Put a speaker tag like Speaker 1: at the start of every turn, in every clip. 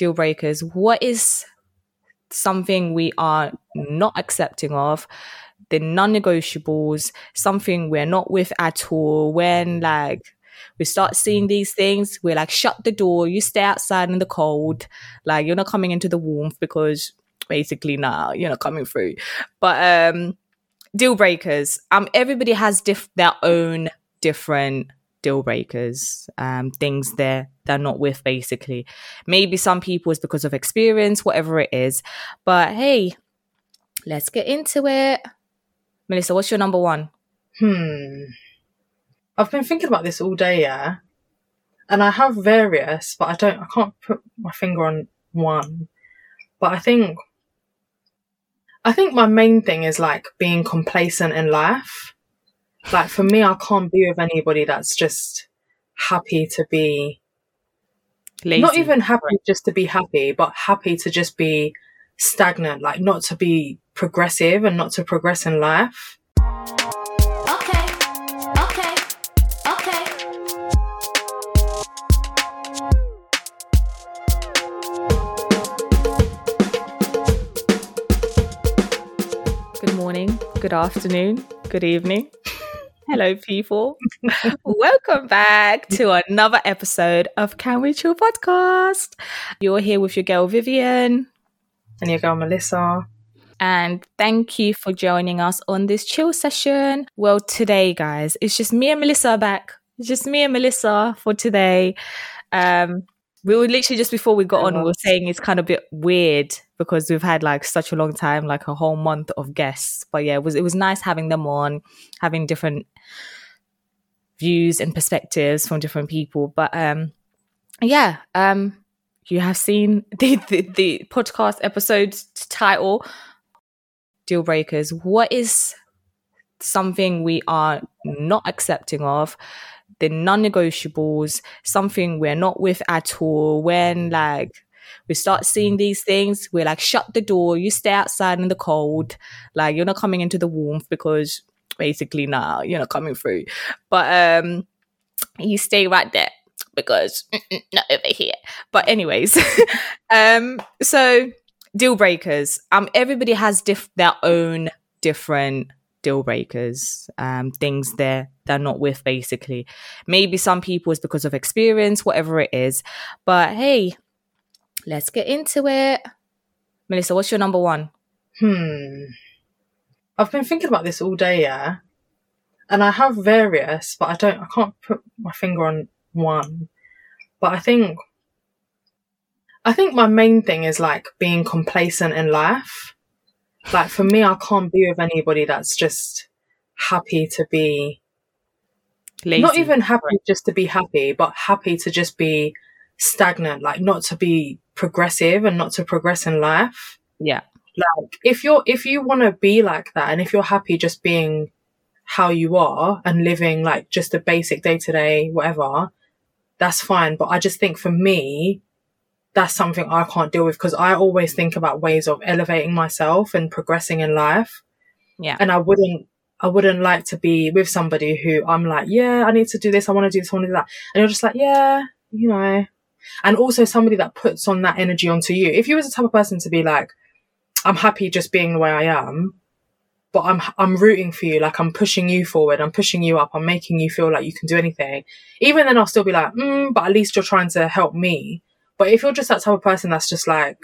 Speaker 1: deal breakers. What is something we are not accepting of? The non negotiables, something we're not with at all. When like we start seeing these things, we're like, shut the door, you stay outside in the cold. Like you're not coming into the warmth because basically nah, you're not coming through. But um deal breakers. Um everybody has diff- their own different deal breakers, um, things they're they're not with basically. Maybe some people is because of experience, whatever it is. But hey, let's get into it. Melissa, what's your number one?
Speaker 2: Hmm. I've been thinking about this all day, yeah. And I have various, but I don't I can't put my finger on one. But I think I think my main thing is like being complacent in life. Like for me, I can't be with anybody that's just happy to be
Speaker 1: Lazy.
Speaker 2: not even happy just to be happy, but happy to just be stagnant, like not to be progressive and not to progress in life.
Speaker 3: Okay. Okay. Okay.
Speaker 1: Good morning, good afternoon, good evening. Hello, people. Welcome back to another episode of Can We Chill podcast. You're here with your girl Vivian,
Speaker 2: And your girl Melissa.
Speaker 1: and thank you for joining us on this chill session. Well, today, guys, it's just me and Melissa back. It's just me and Melissa for today. Um, we were literally just before we got on, we were saying it's kind of a bit weird because we've had like such a long time, like a whole month of guests. But yeah, it was it was nice having them on, having different views and perspectives from different people. But um, yeah, um, you have seen the the, the podcast episode title, deal breakers. What is something we are not accepting of? the non-negotiables, something we're not with at all. When like we start seeing these things, we're like, shut the door, you stay outside in the cold, like you're not coming into the warmth because basically now, you're not coming through. But um you stay right there because not over here. But anyways, um so deal breakers. Um everybody has diff- their own different deal breakers, um, things they're they're not with basically. Maybe some people is because of experience, whatever it is. But hey, let's get into it. Melissa, what's your number one?
Speaker 2: Hmm. I've been thinking about this all day, yeah. And I have various, but I don't I can't put my finger on one. But I think I think my main thing is like being complacent in life. Like for me, I can't be with anybody that's just happy to be
Speaker 1: Lazy.
Speaker 2: not even happy just to be happy, but happy to just be stagnant, like not to be progressive and not to progress in life.
Speaker 1: Yeah.
Speaker 2: Like if you're if you want to be like that and if you're happy just being how you are and living like just a basic day to day whatever, that's fine. But I just think for me, that's something I can't deal with because I always think about ways of elevating myself and progressing in life.
Speaker 1: Yeah.
Speaker 2: And I wouldn't I wouldn't like to be with somebody who I'm like, yeah, I need to do this, I want to do this, I want to do that. And you're just like, yeah, you know. And also somebody that puts on that energy onto you. If you was the type of person to be like, I'm happy just being the way I am, but I'm I'm rooting for you, like I'm pushing you forward, I'm pushing you up, I'm making you feel like you can do anything. Even then I'll still be like, mm, but at least you're trying to help me. But if you're just that type of person that's just like,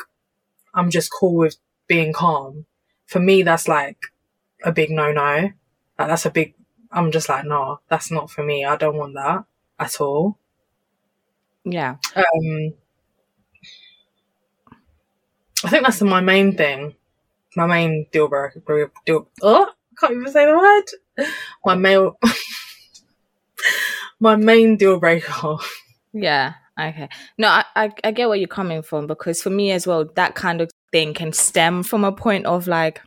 Speaker 2: I'm just cool with being calm, for me that's like a big no no. Like that's a big. I'm just like, no, that's not for me. I don't want that at all.
Speaker 1: Yeah.
Speaker 2: Um, I think that's my main thing. My main deal breaker. Deal. Oh, I can't even say the word. My male. my main deal breaker.
Speaker 1: Yeah. Okay. No, I, I I get where you're coming from because for me as well, that kind of thing can stem from a point of like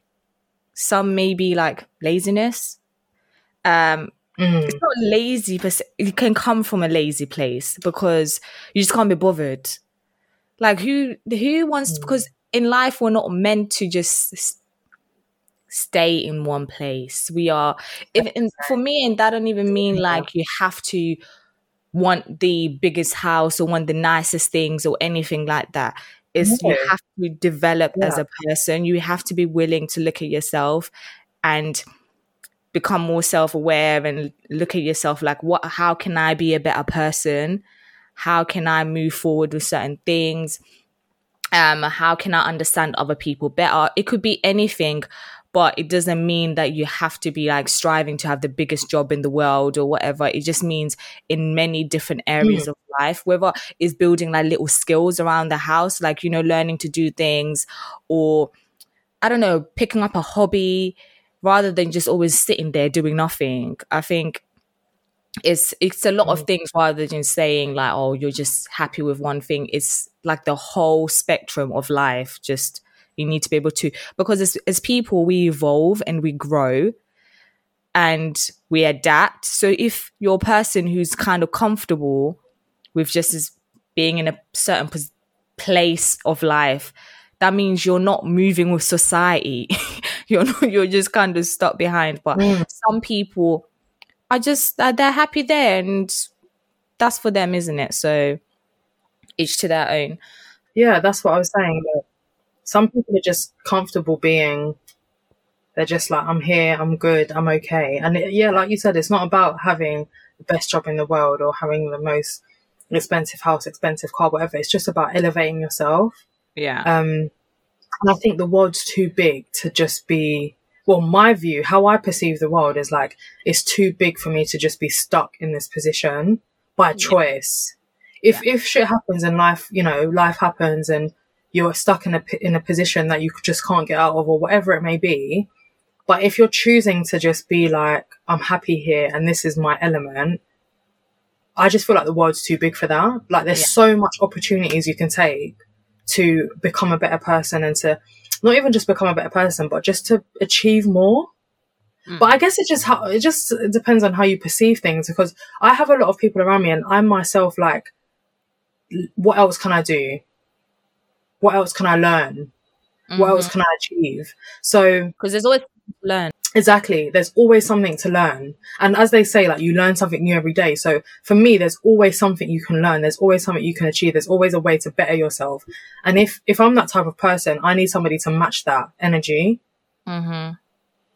Speaker 1: some maybe like laziness. Um,
Speaker 2: Mm.
Speaker 1: it's not lazy, but it can come from a lazy place because you just can't be bothered. Like who who wants
Speaker 2: Mm.
Speaker 1: because in life we're not meant to just stay in one place. We are if and for me and that don't even mean like you have to want the biggest house or want the nicest things or anything like that. Is you have to develop as a person. You have to be willing to look at yourself and become more self-aware and look at yourself like what how can I be a better person? How can I move forward with certain things? Um how can i understand other people better? It could be anything but it doesn't mean that you have to be like striving to have the biggest job in the world or whatever. It just means in many different areas of life whether it's building like little skills around the house like you know learning to do things or i don't know picking up a hobby rather than just always sitting there doing nothing. I think it's it's a lot of things rather than saying like oh you're just happy with one thing. It's like the whole spectrum of life just you need to be able to because as, as people we evolve and we grow and we adapt. So if you're a person who's kind of comfortable with just as being in a certain pos- place of life that means you're not moving with society. You're not, you're just kind of stuck behind. But
Speaker 2: Mm.
Speaker 1: some people are just uh, they're happy there and that's for them isn't it so each to their own
Speaker 2: Yeah, that's what I was saying. Some people are just comfortable being. They're just like, I'm here, I'm good, I'm okay. And it, yeah, like you said, it's not about having the best job in the world or having the most expensive house, expensive car, whatever. It's just about elevating yourself.
Speaker 1: yeah
Speaker 2: Um, and I think the world's too big to just be. Well, my view, how I perceive the world is like it's too big for me to just be stuck in this position by choice. If if shit happens in life, you know, life happens and you're stuck in a in a position that you just can't get out of or whatever it may be. But if you're choosing to just be like, I'm happy here and this is my element, I just feel like the world's too big for that. Like there's so much opportunities you can take to become a better person and to not even just become a better person, but just to achieve more. Hmm. But I guess it just how it just depends on how you perceive things because I have a lot of people around me and I'm myself like, what else can I do? What else can I learn? What else mm-hmm. can I achieve? So
Speaker 1: because there's always learn
Speaker 2: Exactly. There's always something to learn. And as they say, like you learn something new every day. So for me, there's always something you can learn. There's always something you can achieve. There's always a way to better yourself. And if, if I'm that type of person, I need somebody to match that energy.
Speaker 1: mm-hmm.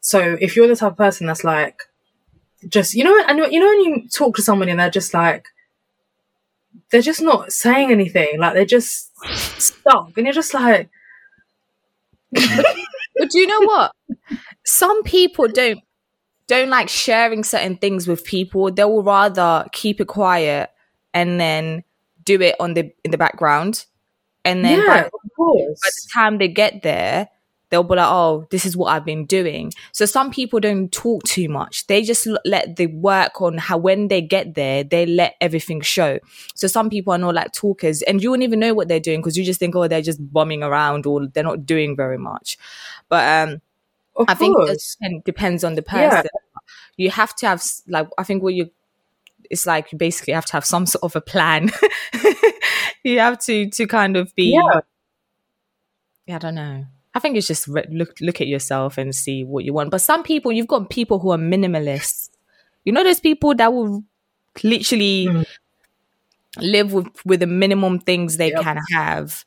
Speaker 2: So if you're the type of person that's like, just, you know, and you know, when you talk to somebody and they're just like, they're just not saying anything. Like they're just stuck. And you're just like,
Speaker 1: but do you know what some people don't don't like sharing certain things with people. They will rather keep it quiet and then do it on the in the background. And then by,
Speaker 2: yeah,
Speaker 1: by the time they get there they'll be like oh this is what i've been doing. So some people don't talk too much. They just l- let the work on how when they get there they let everything show. So some people are not like talkers and you won't even know what they're doing because you just think oh they're just bumming around or they're not doing very much. But um
Speaker 2: Of
Speaker 1: I think it depends on the
Speaker 2: Yeah.
Speaker 1: person. You have to have like I think what you it's like you basically have to have some sort of a plan. you have to to kind of be
Speaker 2: Yeah.
Speaker 1: I don't know. I think it's just re- look look at yourself and see what you want. But some people you've got people who are minimalists. You know those people that will literally
Speaker 2: Mm.
Speaker 1: live with with the minimum things they
Speaker 2: Yep.
Speaker 1: can have.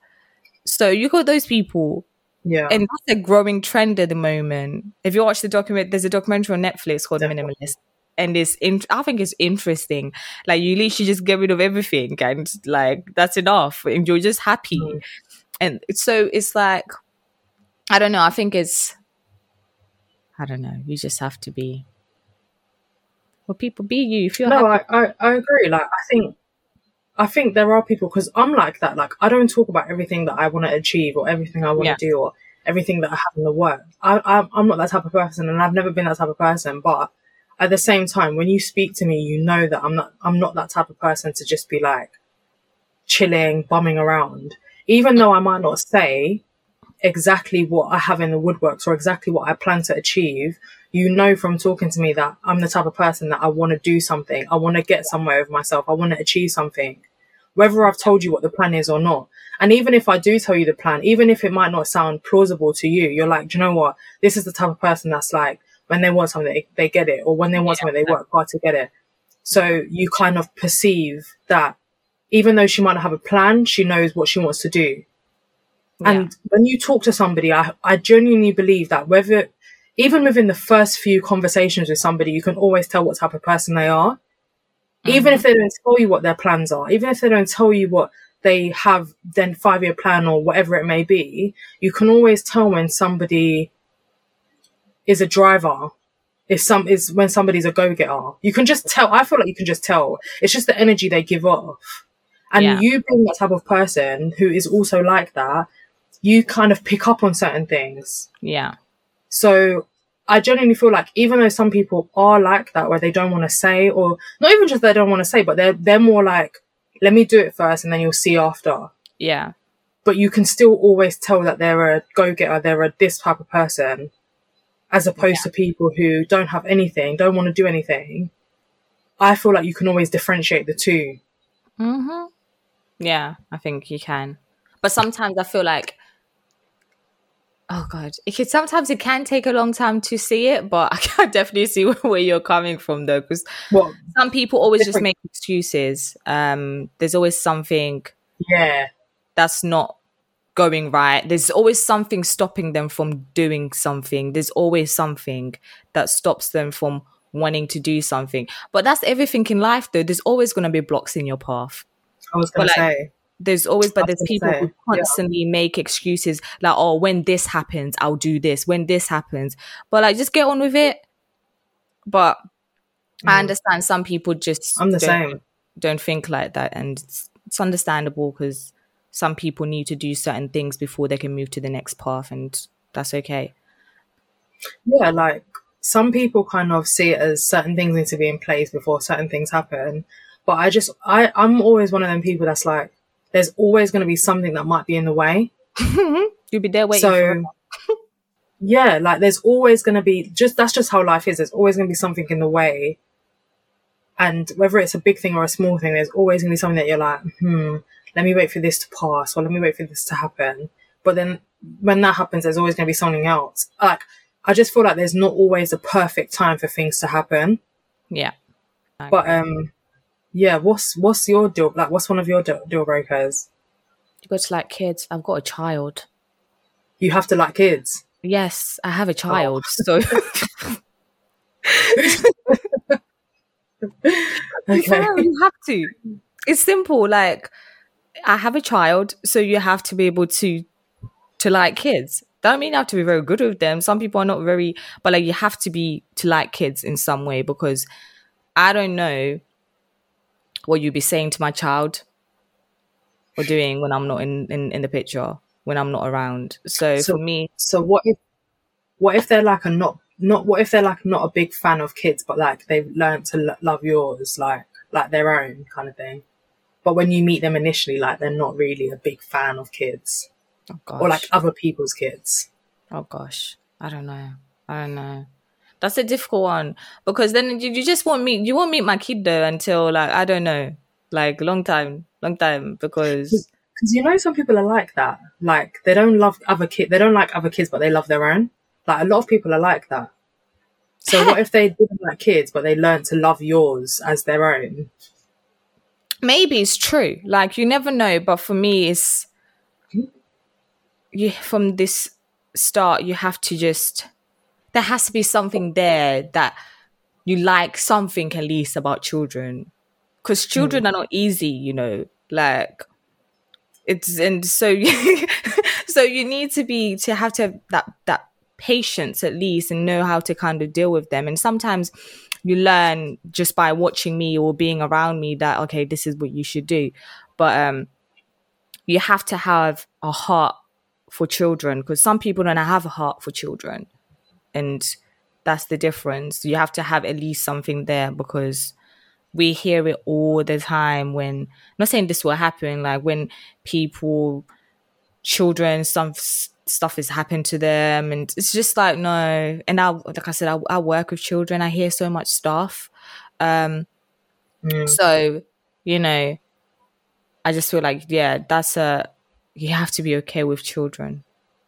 Speaker 1: So you got those people
Speaker 2: Yeah.
Speaker 1: and that's a growing trend at the moment. If you watch the document, there's a documentary on Netflix called
Speaker 2: Definitely.
Speaker 1: Minimalist, and it's in, I think it's interesting. Like you literally just get rid of everything, and like that's enough, and you're just happy.
Speaker 2: Mm.
Speaker 1: And so it's like, I don't know. I think it's, I don't know. You just have to be. Well, people be you. If you're
Speaker 2: no,
Speaker 1: happy,
Speaker 2: I, I, I agree. Like, I think, I think there are people because I'm like that. Like, I don't talk about everything that I want to achieve or everything I want to
Speaker 1: Yeah.
Speaker 2: do or everything that I have in the work. I, I'm, I'm not that type of person, and I've never been that type of person. But at the same time, when you speak to me, you know that I'm not, I'm not that type of person to just be like chilling, bumming around. Even though I might not say exactly what I have in the woodworks or exactly what I plan to achieve, you know from talking to me that I'm the type of person that I want to do something. I want to get somewhere with myself. I want to achieve something, whether I've told you what the plan is or not. And even if I do tell you the plan, even if it might not sound plausible to you, you're like, do you know what? This is the type of person that's like, when they want something, they, they get it, or when they want something, they work hard to get it. So you kind of perceive that even though she might not have a plan, she knows what she wants to do. And when you talk to somebody, I, I genuinely believe that whether, even within the first few conversations with somebody, you can always tell what type of person they are. Even if mm-hmm. they don't tell you what their plans are, even if they don't tell you what they have, then five year plan or whatever it may be, you can always tell when somebody is a driver. If some is when somebody's a go getter, you can just tell. I feel like you can just tell. It's just the energy they give off. And
Speaker 1: Yeah.
Speaker 2: you being that type of person who is also like that, you kind of pick up on certain things.
Speaker 1: yeah
Speaker 2: So I genuinely feel like even though some people are like that, where they don't want to say, or not even just they don't want to say, but they're they're more like, let me do it first, and then you'll see after.
Speaker 1: yeah
Speaker 2: But you can still always tell that they're a go getter, they're a this type of person, as opposed to people who don't have anything, don't want to do anything. I feel like you can always differentiate the two.
Speaker 1: hmm Yeah, I think you can. But sometimes I feel like, oh god, it can, sometimes it can take a long time to see it. But I can definitely see where you're coming from, though, because
Speaker 2: Well,
Speaker 1: some people always just make excuses. Um, there's always something
Speaker 2: yeah,
Speaker 1: that's not going right. There's always something stopping them from doing something. There's always something that stops them from wanting to do something. But that's everything in life, though. There's always going to be blocks in your path.
Speaker 2: I was
Speaker 1: But, like,
Speaker 2: say.
Speaker 1: There's always but there's people who
Speaker 2: yeah.
Speaker 1: constantly make excuses like oh when this happens i'll do this when this happens but like just get on with it but i
Speaker 2: Mm.
Speaker 1: understand some people just
Speaker 2: I'm the
Speaker 1: don't,
Speaker 2: same.
Speaker 1: don't think like that and it's, it's understandable because some people need to do certain things before they can move to the next path and that's okay
Speaker 2: yeah, like some people kind of see it as certain things need to be in place before certain things happen. But I just, I, I'm always one of them people that's like, there's always going to be something that might be in the way.
Speaker 1: you'll be there waiting
Speaker 2: so, yeah, like there's always going to be just, that's just how life is. There's always going to be something in the way. And whether it's a big thing or a small thing, there's always going to be something that you're like, hmm, let me wait for this to pass or let me wait for this to happen. But then when that happens, there's always going to be something else. Like, I just feel like there's not always a perfect time for things to happen.
Speaker 1: yeah
Speaker 2: But um, yeah. What's what's your deal? Like, what's one of your deal, deal breakers?
Speaker 1: you got to like kids i've got a child
Speaker 2: You have to like kids.
Speaker 1: yes i
Speaker 2: Oh.
Speaker 1: have a oh. child so
Speaker 2: Okay.
Speaker 1: You have to. It's simple. Like I have a child, so you have to be able to to like kids. Don't mean you have to be very good with them. Some people are not very, but like you have to be to like kids in some way because I don't know what you'd be saying to my child or doing when I'm not in in, in the picture when I'm not around. So,
Speaker 2: So-
Speaker 1: for me,
Speaker 2: So what if what if they're like a not not what if they're like not a big fan of kids, but like they've learned to lo- love yours, like like their own kind of thing. But when you meet them initially, like they're not really a big fan of kids
Speaker 1: oh gosh,
Speaker 2: or like other people's kids.
Speaker 1: Oh gosh, I don't know. I don't know. That's a difficult one because then you, you just won't meet you won't meet my kid though until like I don't know, like long time, long time because
Speaker 2: Because you know some people are like that. Like they don't love other kids. They don't like other kids, but they love their own. Like a lot of people are like that. So what if they didn't like kids, but they learned to love yours as their own?
Speaker 1: maybe it's true. Like you never know, but for me, it's hmm? you from this start. You have to just there has to be something there that you like something at least about children. Because children are not easy, you know. Like it's and so you, so you need to be to have to have that that patience at least and know how to kind of deal with them. And sometimes you learn just by watching me or being around me that okay this is what you should do. But um you have to have a heart for children because some people don't have a heart for children and that's the difference. You have to have at least something there because we hear it all the time when I'm not saying this will happen like when people children some stuff has happened to them and it's just like no. And i like i said I, I work with children. I hear so much stuff. Um
Speaker 2: Mm.
Speaker 1: so you know i just feel like yeah that's a you have to be okay with children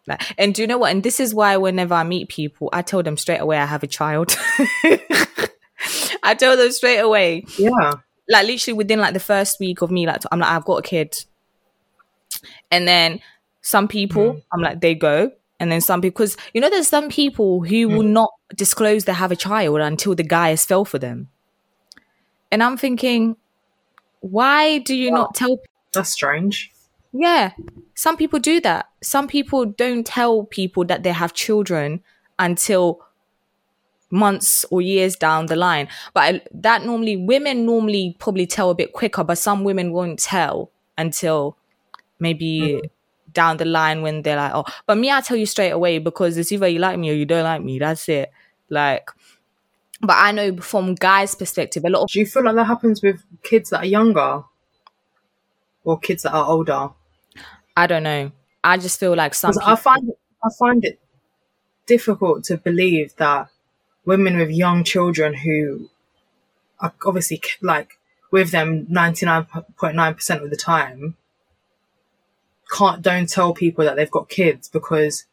Speaker 1: like and do you know what and this is why whenever i meet people i tell them straight away i have a child i tell them straight away
Speaker 2: Yeah.
Speaker 1: like literally within like the first week of me like i'm like i've got a kid and then Some people,
Speaker 2: Mm.
Speaker 1: I'm like, they go. And then some people, because you know, there's some people who will
Speaker 2: Mm.
Speaker 1: not disclose they have a child until the guy has fell for them. And I'm thinking, why do you not tell
Speaker 2: That's strange.
Speaker 1: Yeah, some people do that. Some people don't tell people that they have children until months or years down the line. But I, that normally, women normally probably tell a bit quicker, but some women won't tell until maybe mm. down the line when they're like, oh, but me, I tell you straight away because it's either you like me or you don't like me. That's it. Like, but I know from guys' perspective, a lot of
Speaker 2: Do you feel like that happens with kids that are younger? Or kids that are older?
Speaker 1: I don't know. I just feel like some people,
Speaker 2: I find I find it difficult to believe that women with young children who are obviously like with them ninety nine point nine percent of the time can't don't tell people that they've got kids because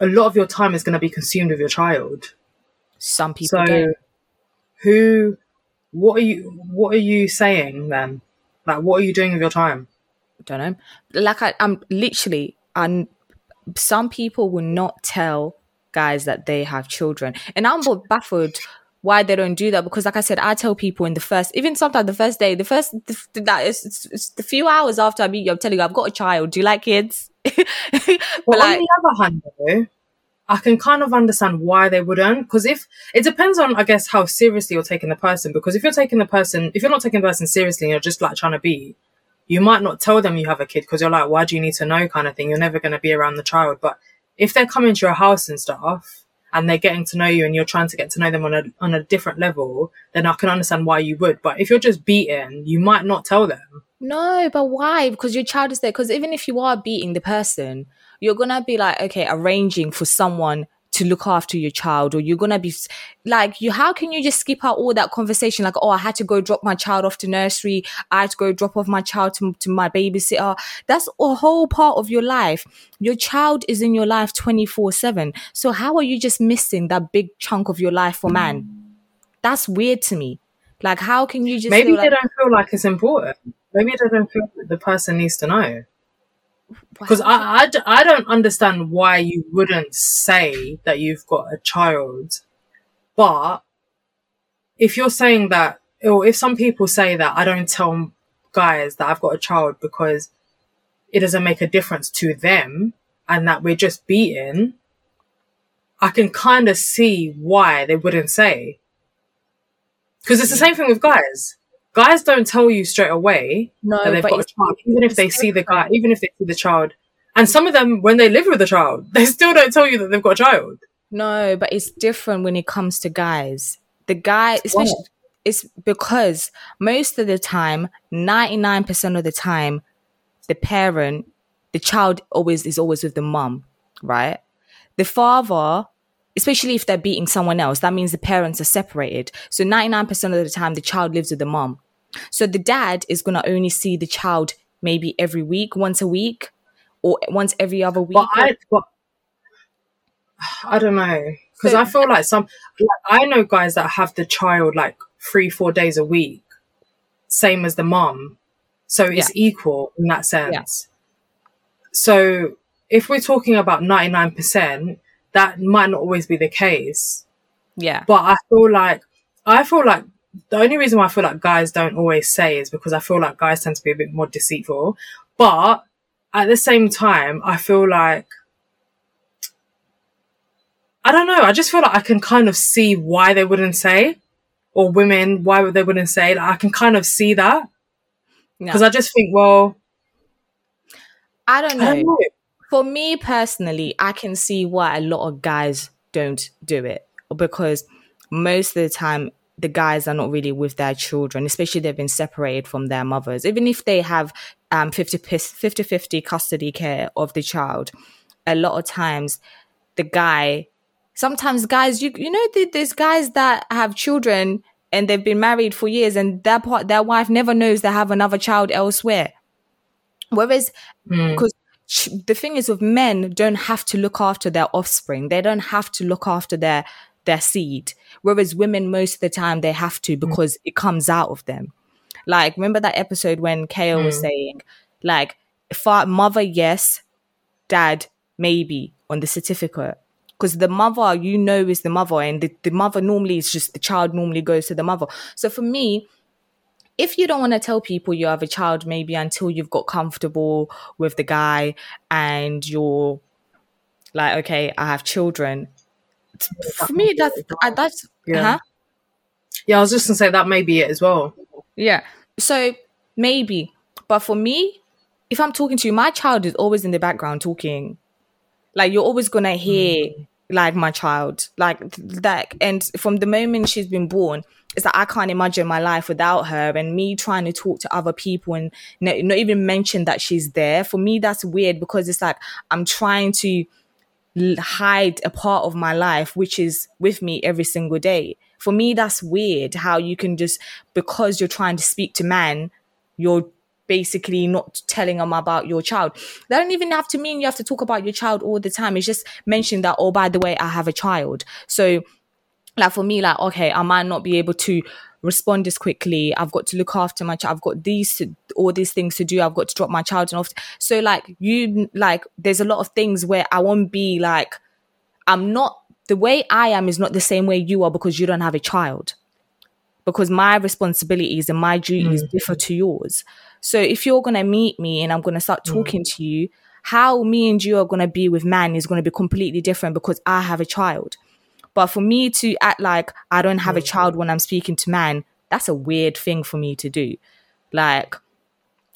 Speaker 2: a lot of your time is going to be consumed with your child.
Speaker 1: some people
Speaker 2: So
Speaker 1: don't.
Speaker 2: who what are you what are you saying then? Like what are you doing with your time?
Speaker 1: Don't know. Like I, I'm literally, and some people will not tell guys that they have children, and I'm baffled why they don't do that. Because, like I said, I tell people in the first, even sometimes the first day, the first the, that is it's, it's the few hours after I meet you, I'm telling you, I've got a child. Do you like kids? but
Speaker 2: But
Speaker 1: like,
Speaker 2: on the other hand, though, I can kind of understand why they wouldn't. Because if it depends on, I guess, how seriously you're taking the person. Because if you're taking the person, if you're not taking the person seriously and you're just like trying to be, you might not tell them you have a kid because you're like, why do you need to know kind of thing. You're never going to be around the child. But if they're coming to your house and stuff and they're getting to know you and you're trying to get to know them on a, on a different level, then I can understand why you would. But if you're just beaten, you might not tell them.
Speaker 1: No, but why? Because your child is there. Because even if you are beating the person, you're gonna be like, okay, arranging for someone to look after your child, or you're gonna be like, you. How can you just skip out all that conversation? Like, oh, I had to go drop my child off to nursery. I had to go drop off my child to, to my babysitter. That's a whole part of your life. Your child is in your life twenty four seven. So how are you just missing that big chunk of your life for man? That's weird to me. Like, how can you just
Speaker 2: Maybe they
Speaker 1: like,
Speaker 2: don't feel like it's important. Maybe they don't feel that the person needs to know. Because I, I, I don't understand why you wouldn't say that you've got a child. But if you're saying that, or if some people say that I don't tell guys that I've got a child because it doesn't make a difference to them and that we're just beaten, I can kind of see why they wouldn't say. Because it's the same thing with guys. Guys don't tell you straight away
Speaker 1: no,
Speaker 2: that they've got a child, even if they see the guy, even if they see the child. And some of them, when they live with the child, they still don't tell you that they've got a child.
Speaker 1: No, but it's different when it comes to guys. The guy, especially, it's because most of the time, 99% of the time, the parent, the child always is always with the mum, right? The father, especially if they're beating someone else, that means the parents are separated. So 99% of the time, the child lives with the mum. So the dad is going to only see the child maybe every week, once a week, or once every other week.
Speaker 2: But I, but I don't know because
Speaker 1: So-
Speaker 2: I feel like some, like, I know guys that have the child like three, four days a week, same as the mom. so it's equal in that sense. So if we're talking about ninety nine percent, that might not always be the case.
Speaker 1: yeah.
Speaker 2: But I feel like I feel like the only reason why I feel like guys don't always say is because I feel like guys tend to be a bit more deceitful. But at the same time, I feel like I don't know. I just feel like I can kind of see why they wouldn't say, or women why they wouldn't say. Like I can kind of see that because I just think, well,
Speaker 1: I don't
Speaker 2: I don't know.
Speaker 1: For me personally, I can see why a lot of guys don't do it because most of the time the guys are not really with their children, especially they've been separated from their mothers. Even if they have um 50 50 50 custody care of the child, a lot of times the guy sometimes guys you you know there's guys that have children and they've been married for years and their part their wife never knows they have another child elsewhere. Whereas
Speaker 2: Mm.
Speaker 1: because ch- the thing is with men don't have to look after their offspring they don't have to look after their their seed whereas women most of the time they have to because it comes out of them like remember that episode when Kale was
Speaker 2: Mm.
Speaker 1: saying like fa- mother, yes, dad, maybe on the certificate. Because the mother, you know, is the mother, and the, the mother normally is just the child normally goes to the mother. So for me, if you don't want to tell people you have a child, maybe until you've got comfortable with the guy and you're like, okay, I have children. For me, that's I, that's
Speaker 2: Yeah.
Speaker 1: huh?
Speaker 2: Yeah, I was just gonna say that may be it as well.
Speaker 1: Yeah. So maybe, but for me, if I'm talking to you, my child is always in the background talking. Like you're always gonna hmm. hear like my child, like that. And from the moment she's been born, it's like I can't imagine my life without her. And me trying to talk to other people and not, not even mention that she's there. For me, that's weird because it's like I'm trying to hide a part of my life which is with me every single day. For me, that's weird how you can just, because you're trying to speak to man, you're basically not telling them about your child. That don't even have to mean you have to talk about your child all the time. It's just mention that, oh, by the way, I have a child. So, like for me, like, okay, I might not be able to respond as quickly. I've got to look after my child. I've got these, all these things to do. I've got to drop my child off. So, like, you, like, there's a lot of things where I won't be like, I'm not the way I am is not the same way you are because you don't have a child. Because my responsibilities and my duties mm. differ to yours. So if you're gonna meet me and I'm gonna start mm. talking to you, how me and you are gonna be with man is gonna be completely different because I have a child. But for me to act like I don't have a child when I'm speaking to man, that's a weird thing for me to do. Like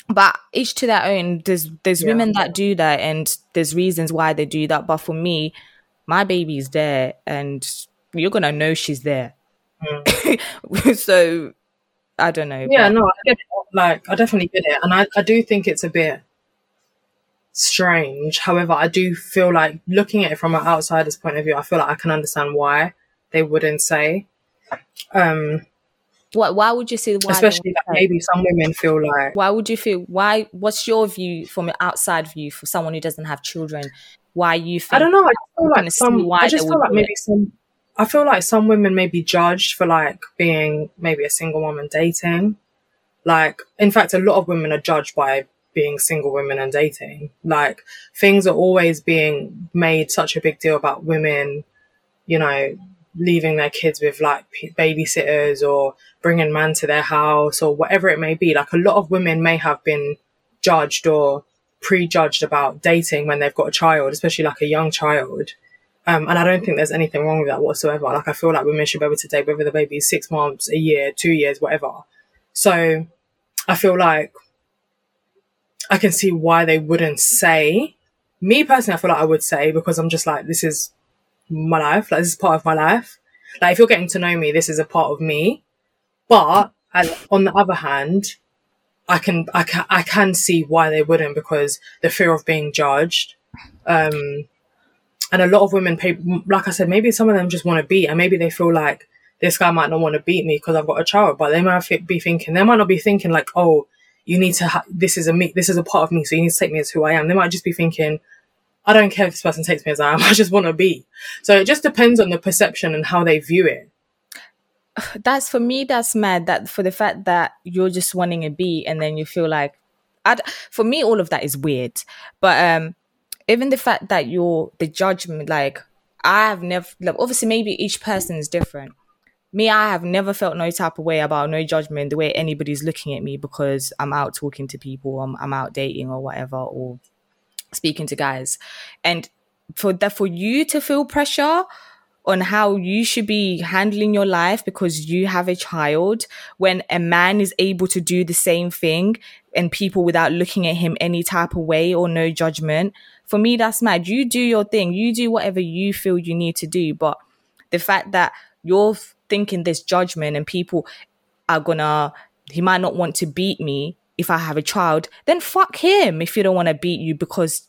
Speaker 1: but each to their own there's there's
Speaker 2: Yeah.
Speaker 1: women that do that and there's reasons why they do that but for me my baby's there and you're gonna know she's there so i don't know
Speaker 2: Yeah,
Speaker 1: but-
Speaker 2: no, I get it. Like, I definitely get it, and I, I do think it's a bit strange. However, I do feel like looking at it from an outsider's point of view, I feel like I can understand why they wouldn't say. Um,
Speaker 1: what why would you say why
Speaker 2: especially like maybe some women feel like
Speaker 1: why would you feel why what's your view from an outside view for someone who doesn't have children why you
Speaker 2: I don't know. I just feel like some.
Speaker 1: why
Speaker 2: I just feel like maybe some. I feel like some women may be judged for like being maybe a single woman dating. Like, in fact, a lot of women are judged by being single women and dating. Like, things are always being made such a big deal about women, you know, leaving their kids with like babysitters or bringing man to their house or whatever it may be. Like, a lot of women may have been judged or prejudged about dating when they've got a child, especially like a young child. Um, and I don't think there's anything wrong with that whatsoever. Like, I feel like women should be able to date whether the baby is six months, a year, two years, whatever. So I feel like I can see why they wouldn't say. Me personally, I feel like I would say because I'm just like, this is my life. Like, this is part of my life. Like, if you're getting to know me, this is a part of me. But on the other hand, I can, I can, I can see why they wouldn't because the fear of being judged. Um, and a lot of women, pay, like I said, maybe some of them just want to beat, and maybe they feel like this guy might not want to beat me because I've got a child, but they might be thinking, they might not be thinking like, oh, you need to, ha- this is a me, this is a part of me, so you need to take me as who I am. They might just be thinking, I don't care if this person takes me as I am, I just want to be. So it just depends on the perception and how they view it.
Speaker 1: that's for me that's mad that for the fact that you're just wanting a beat and then you feel like i for me all of that is weird but um even the fact that you're the judgment like i have never like, obviously maybe each person is different me i have never felt no type of way about no judgment the way anybody's looking at me because i'm out talking to people i'm, I'm out dating or whatever or speaking to guys. And for that for you to feel pressure on how you should be handling your life because you have a child when a man is able to do the same thing and people without looking at him any type of way or no judgment for me that's mad. You do your thing. You do whatever you feel you need to do. But the fact that you're thinking this judgment and people are gonna he might not want to beat me if i have a child then fuck him if you don't want to beat you because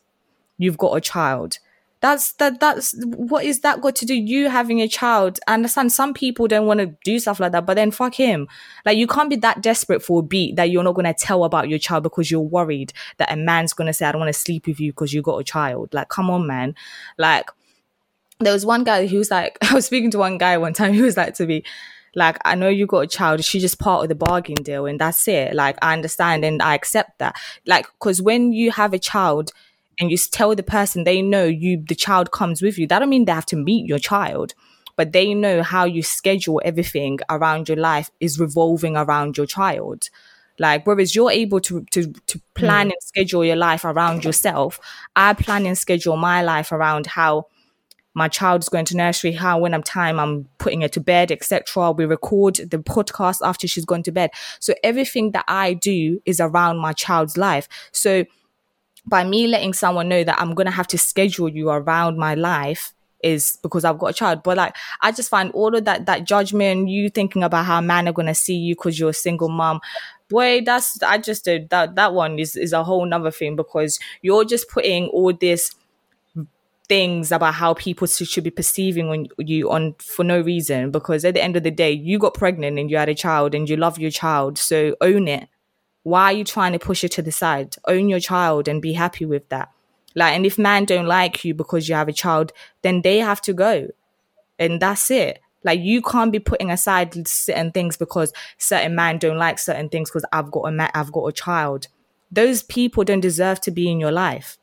Speaker 1: you've got a child. That's that that's what is that got to do you having a child? I understand some people don't want to do stuff like that but then fuck him. Like you can't be that desperate for a beat that you're not to tell about your child because you're worried that a man's to say i don't want to sleep with you because you got a child. Like come on man. Like there was one guy who was like i was speaking to one guy one time he was like to me Like, I know you got a child. She's just part of the bargain deal, and that's it. Like, I understand and I accept that. Like, because when you have a child and you tell the person they know you, the child comes with you, that don't mean they have to meet your child, but they know how you schedule everything around your life is revolving around your child. Like, whereas you're able to to to plan hmm. and schedule your life around yourself, I plan and schedule my life around how my child's going to nursery, how when I'm time I'm putting her to bed, etc. We record the podcast after she's gone to bed. So everything that I do is around my child's life. So by me letting someone know that I'm gonna have to schedule you around my life is because I've got a child. But like I just find all of that that judgment, you thinking about how men are gonna see you because you're a single mom. Boy, that's I just did that that one is is a whole nother thing because you're just putting all this things about how people should be perceiving on you on for no reason because at the end of the day you got pregnant and you had a child and you love your child so own it. Why are you trying to push it to the side? Own your child and be happy with that. Like and if men don't like you because you have a child then they have to go. And that's it. Like you can't be putting aside certain things because certain men don't like certain things because i've got a ma- i've got a child. Those people don't deserve to be in your life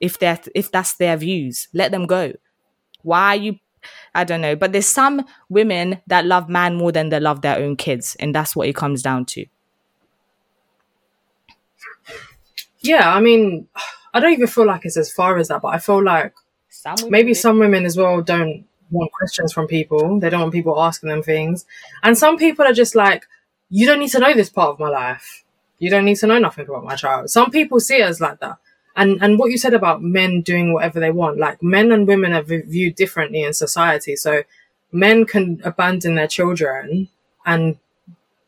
Speaker 1: if they're if that's their views let them go why are you i don't know but there's some women that love man more than they love their own kids and that's what it comes down to
Speaker 2: Yeah, I mean, I don't even feel like it's as far as that, but I feel like
Speaker 1: some
Speaker 2: maybe some women as well don't want questions from people. They don't want people asking them things. And some people are just like, you don't need to know this part of my life. You don't need to know nothing about my child. Some people see it as like that. And and what you said about men doing whatever they want, like men and women are viewed differently in society. So men can abandon their children and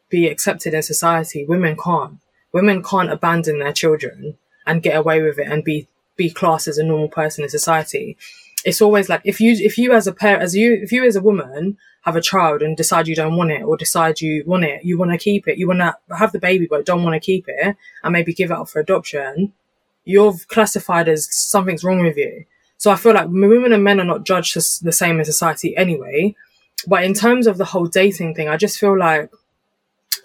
Speaker 2: be accepted in society. Women can't. Women can't abandon their children and get away with it and be be classed as a normal person in society. It's always like if you if you as a parent as you if you as a woman have a child and decide you don't want it or decide you want it, you want to keep it, you want to have the baby but don't want to keep it and maybe give it up for adoption, you're classified as something's wrong with you. So I feel like women and men are not judged the same in society anyway. But in terms of the whole dating thing, I just feel like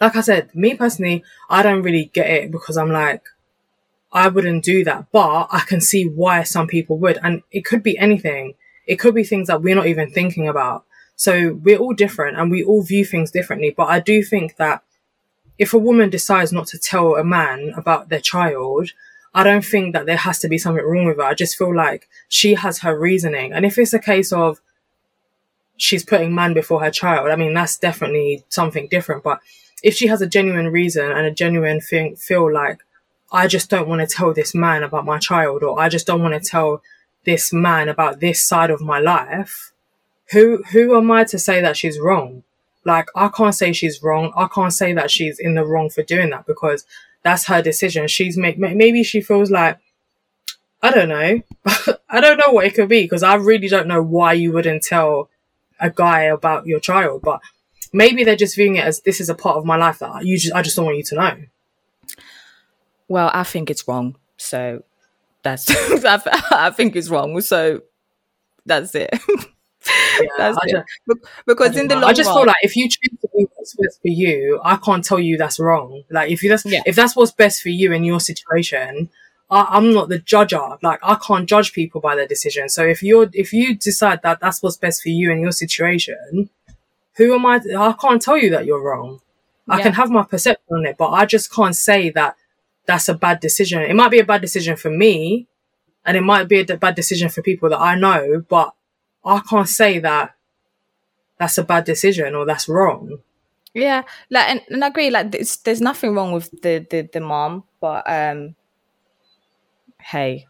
Speaker 2: like I said, me personally, I don't really get it because I'm like, I wouldn't do that, but I can see why some people would. And it could be anything. It could be things that we're not even thinking about. So we're all different and we all view things differently. But I do think that if a woman decides not to tell a man about their child, I don't think that there has to be something wrong with her. I just feel like she has her reasoning. And if it's a case of she's putting man before her child, I mean, that's definitely something different. But if she has a genuine reason and a genuine thing, feel like, I just don't want to tell this man about my child, or I just don't want to tell this man about this side of my life, who, who am I to say that she's wrong? Like, I can't say she's wrong. I can't say that she's in the wrong for doing that because that's her decision. She's make, maybe she feels like, I don't know. I don't know what it could be because I really don't know why you wouldn't tell a guy about your child, but maybe they're just viewing it as this is a part of my life that you just, I just don't want you to know.
Speaker 1: well i think it's wrong so that's I, th- I think it's wrong so that's it
Speaker 2: Yeah,
Speaker 1: that's
Speaker 2: I
Speaker 1: it
Speaker 2: just-
Speaker 1: because in the long I
Speaker 2: just
Speaker 1: run,
Speaker 2: feel like if you choose to do what's best for you, I can't tell you that's wrong. Like if you that's
Speaker 1: Yeah.
Speaker 2: if that's what's best for you in your situation, I, I'm not the judger. Like I can't judge people by their decision. So if you're if you decide that that's what's best for you in your situation, who am I? I can't tell you that you're wrong. I
Speaker 1: Yeah.
Speaker 2: can have my perception on it, but I just can't say that that's a bad decision. It might be a bad decision for me, and it might be a bad decision for people that I know, but I can't say that that's a bad decision or that's wrong.
Speaker 1: Yeah, like and, and I agree. Like, there's there's nothing wrong with the the the mom, but um, hey,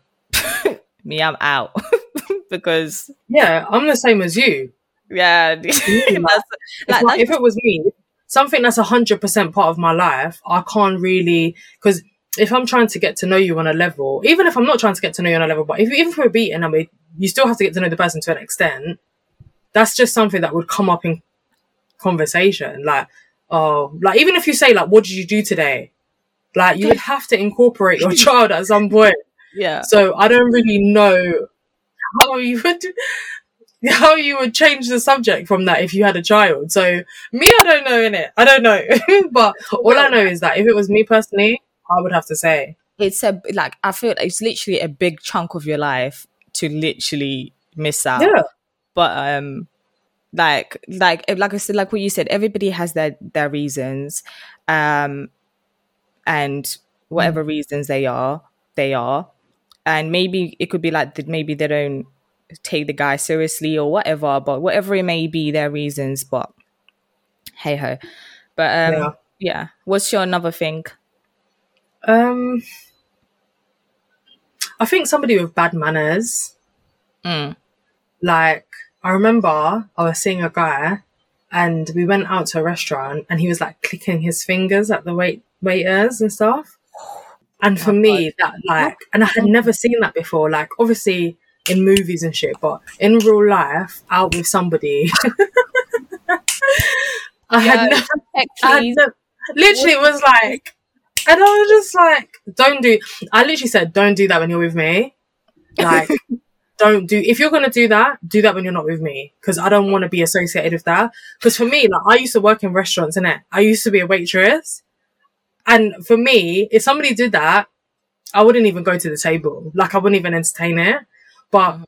Speaker 1: me, I'm out because
Speaker 2: Yeah, I'm the same as you.
Speaker 1: yeah, like,
Speaker 2: like, if it was me, something that's hundred percent part of my life, I can't really because if I'm trying to get to know you on a level, even if I'm not trying to get to know you on a level, but if even if we're beating I mean, you still have to get to know the person to an extent. That's just something that would come up in conversation. Like, oh, like even if you say like, "What did you do today?" Like, you would have to incorporate your child at some point.
Speaker 1: yeah,
Speaker 2: So I don't really know how you would. how you would change the subject from that if you had a child. So me, I don't know in it. I don't know, but all I know is that if it was me personally, I would have to say,
Speaker 1: It's a like I feel it's literally a big chunk of your life to literally miss out.
Speaker 2: yeah,
Speaker 1: But um, like like like I said, like what you said, everybody has their their reasons, um, and whatever reasons they are, they are, and maybe it could be like that. Maybe they don't take the guy seriously or whatever, but whatever it may be, their reasons. But hey ho, but um,
Speaker 2: Yeah.
Speaker 1: yeah. What's your another thing?
Speaker 2: Um, I think somebody with bad manners.
Speaker 1: Mm.
Speaker 2: Like I remember I was seeing a guy, and we went out to a restaurant, and he was like clicking his fingers at the wait waiters and stuff. And for
Speaker 1: Oh,
Speaker 2: me, that like, and I had never seen that before. Like, obviously in movies and shit, but in real life, out with somebody, I had never, I had
Speaker 1: please.
Speaker 2: ne- literally it was like, and I was just like, don't do. I literally said, don't do that when you're with me. Like, don't do. If you're gonna do that, do that when you're not with me, because I don't want to be associated with that. Because for me, like, I used to work in restaurants, and I used to be a waitress. And for me, if somebody did that, I wouldn't even go to the table. Like I wouldn't even entertain it. But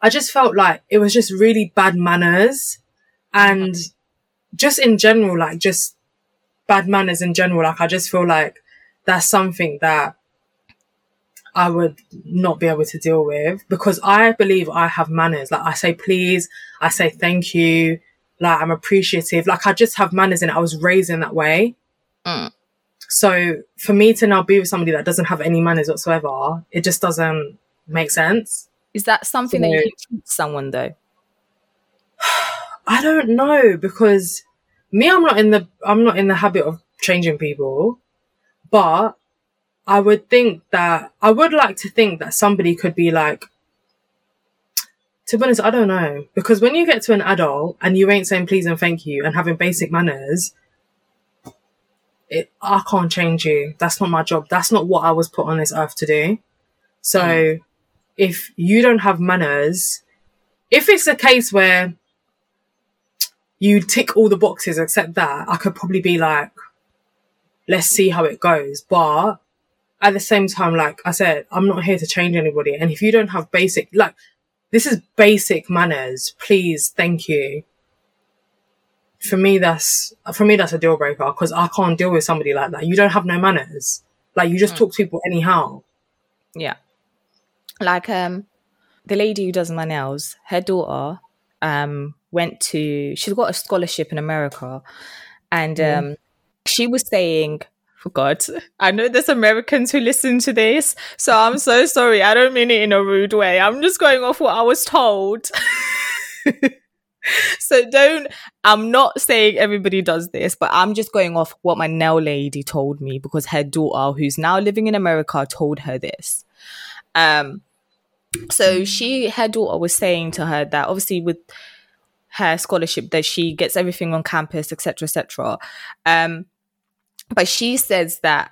Speaker 2: I just felt like it was just really bad manners and just in general, like just bad manners in general. Like I just feel like that's something that I would not be able to deal with because I believe I have manners. Like I say please, I say thank you, like I'm appreciative. Like I just have manners and I was raised in that way.
Speaker 1: Mm.
Speaker 2: So for me to now be with somebody that doesn't have any manners whatsoever, it just doesn't make sense.
Speaker 1: Is that something that you teach someone though?
Speaker 2: I don't know because me, I'm not in the I'm not in the habit of changing people, but I would think that I would like to think that somebody could be like. To be honest, I don't know because when you get to an adult and you ain't saying please and thank you and having basic manners, it I can't change you. That's not my job. That's not what I was put on this earth to do. So, mm. if you don't have manners, if it's a case where you tick all the boxes except that, I could probably be like, let's see how it goes. But at the same time, like I said, I'm not here to change anybody. And if you don't have basic, like, this is basic manners. Please, thank you. For me, that's, for me, that's a deal breaker because I can't deal with somebody like that. You don't have no manners. Like, you just talk to people anyhow.
Speaker 1: Yeah. Like um the lady who does my nails, her daughter um went to she's got a scholarship in America and um she was saying for God, I know there's Americans who listen to this, so I'm so sorry. I don't mean it in a rude way. I'm just going off what I was told. so don't I'm not saying everybody does this, but I'm just going off what my nail lady told me because her daughter, who's now living in America, told her this. Um, so she, her daughter was saying to her that obviously with her scholarship that she gets everything on campus, etc., etc. Um, but she says that